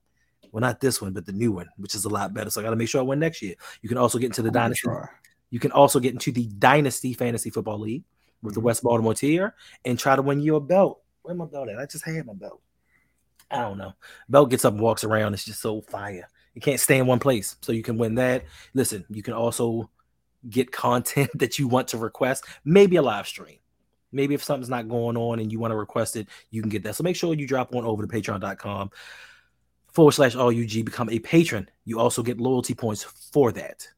Well, not this one, but the new one, which is a lot better. So I got to make sure I win next year. You can also get into the I'm dynasty. try. You can also get into the Dynasty Fantasy Football League with the Mhm. West Baltimore tier and try to win you a belt. Where my belt at? I just had my belt. I don't know. Belt gets up and walks around. It's just so fire. You can't stay in one place. So you can win that. Listen, you can also get content that you want to request, maybe a live stream. Maybe if something's not going on and you want to request it, you can get that. So make sure you drop on over to patreon.com forward slash RUG, become a patron. You also get loyalty points for that.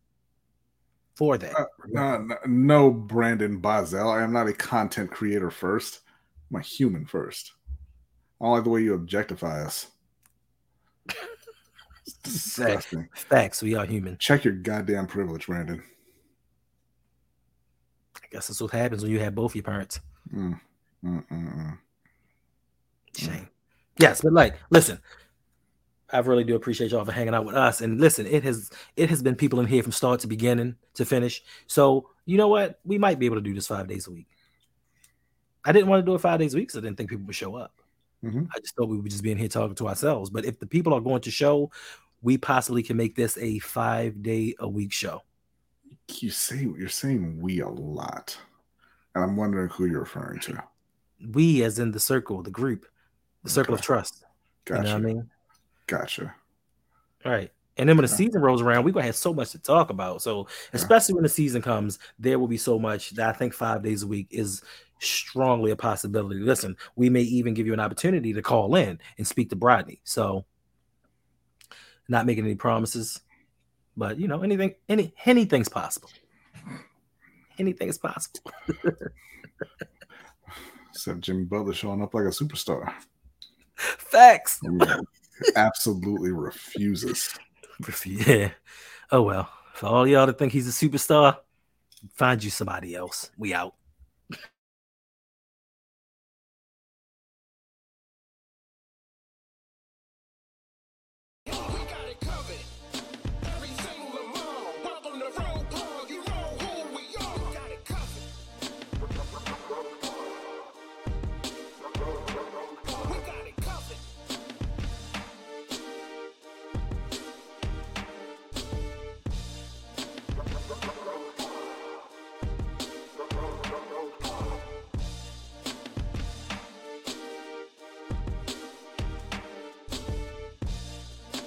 For that. Uh, no, no, no, Brandon Bazel. I am not a content creator first. I'm a human first. I don't like the way you objectify us. It's disgusting. Facts. We are human. Check your goddamn privilege, Brandon. I guess that's what happens when you have both your parents. Mm, mm, mm, mm. Shame. Yes, but like, listen, I really do appreciate y'all for hanging out with us. And listen, it has it has been people in here from start to beginning to finish. So you know what? We might be able to do this five days a week. I didn't want to do it five days a week, because I didn't think people would show up. Mhm. I just thought we would just be in here talking to ourselves. But if the people are going to show, we possibly can make this a five day a week show. You say you're saying we a lot, and I'm wondering who you're referring to. We, as in the circle, the group, the circle of trust. Gotcha. You know what I mean? Gotcha. All right. And then when the season rolls around, we're gonna have so much to talk about. So, especially when the season comes, there will be so much that I think five days a week is strongly a possibility. Listen, we may even give you an opportunity to call in and speak to Brodney. So, not making any promises, but you know, anything, any anything's possible. Anything is possible. Except Jimmy Butler showing up like a superstar. Facts. Absolutely refuses. Yeah. Oh well. For all y'all to think he's a superstar, find you somebody else. We out.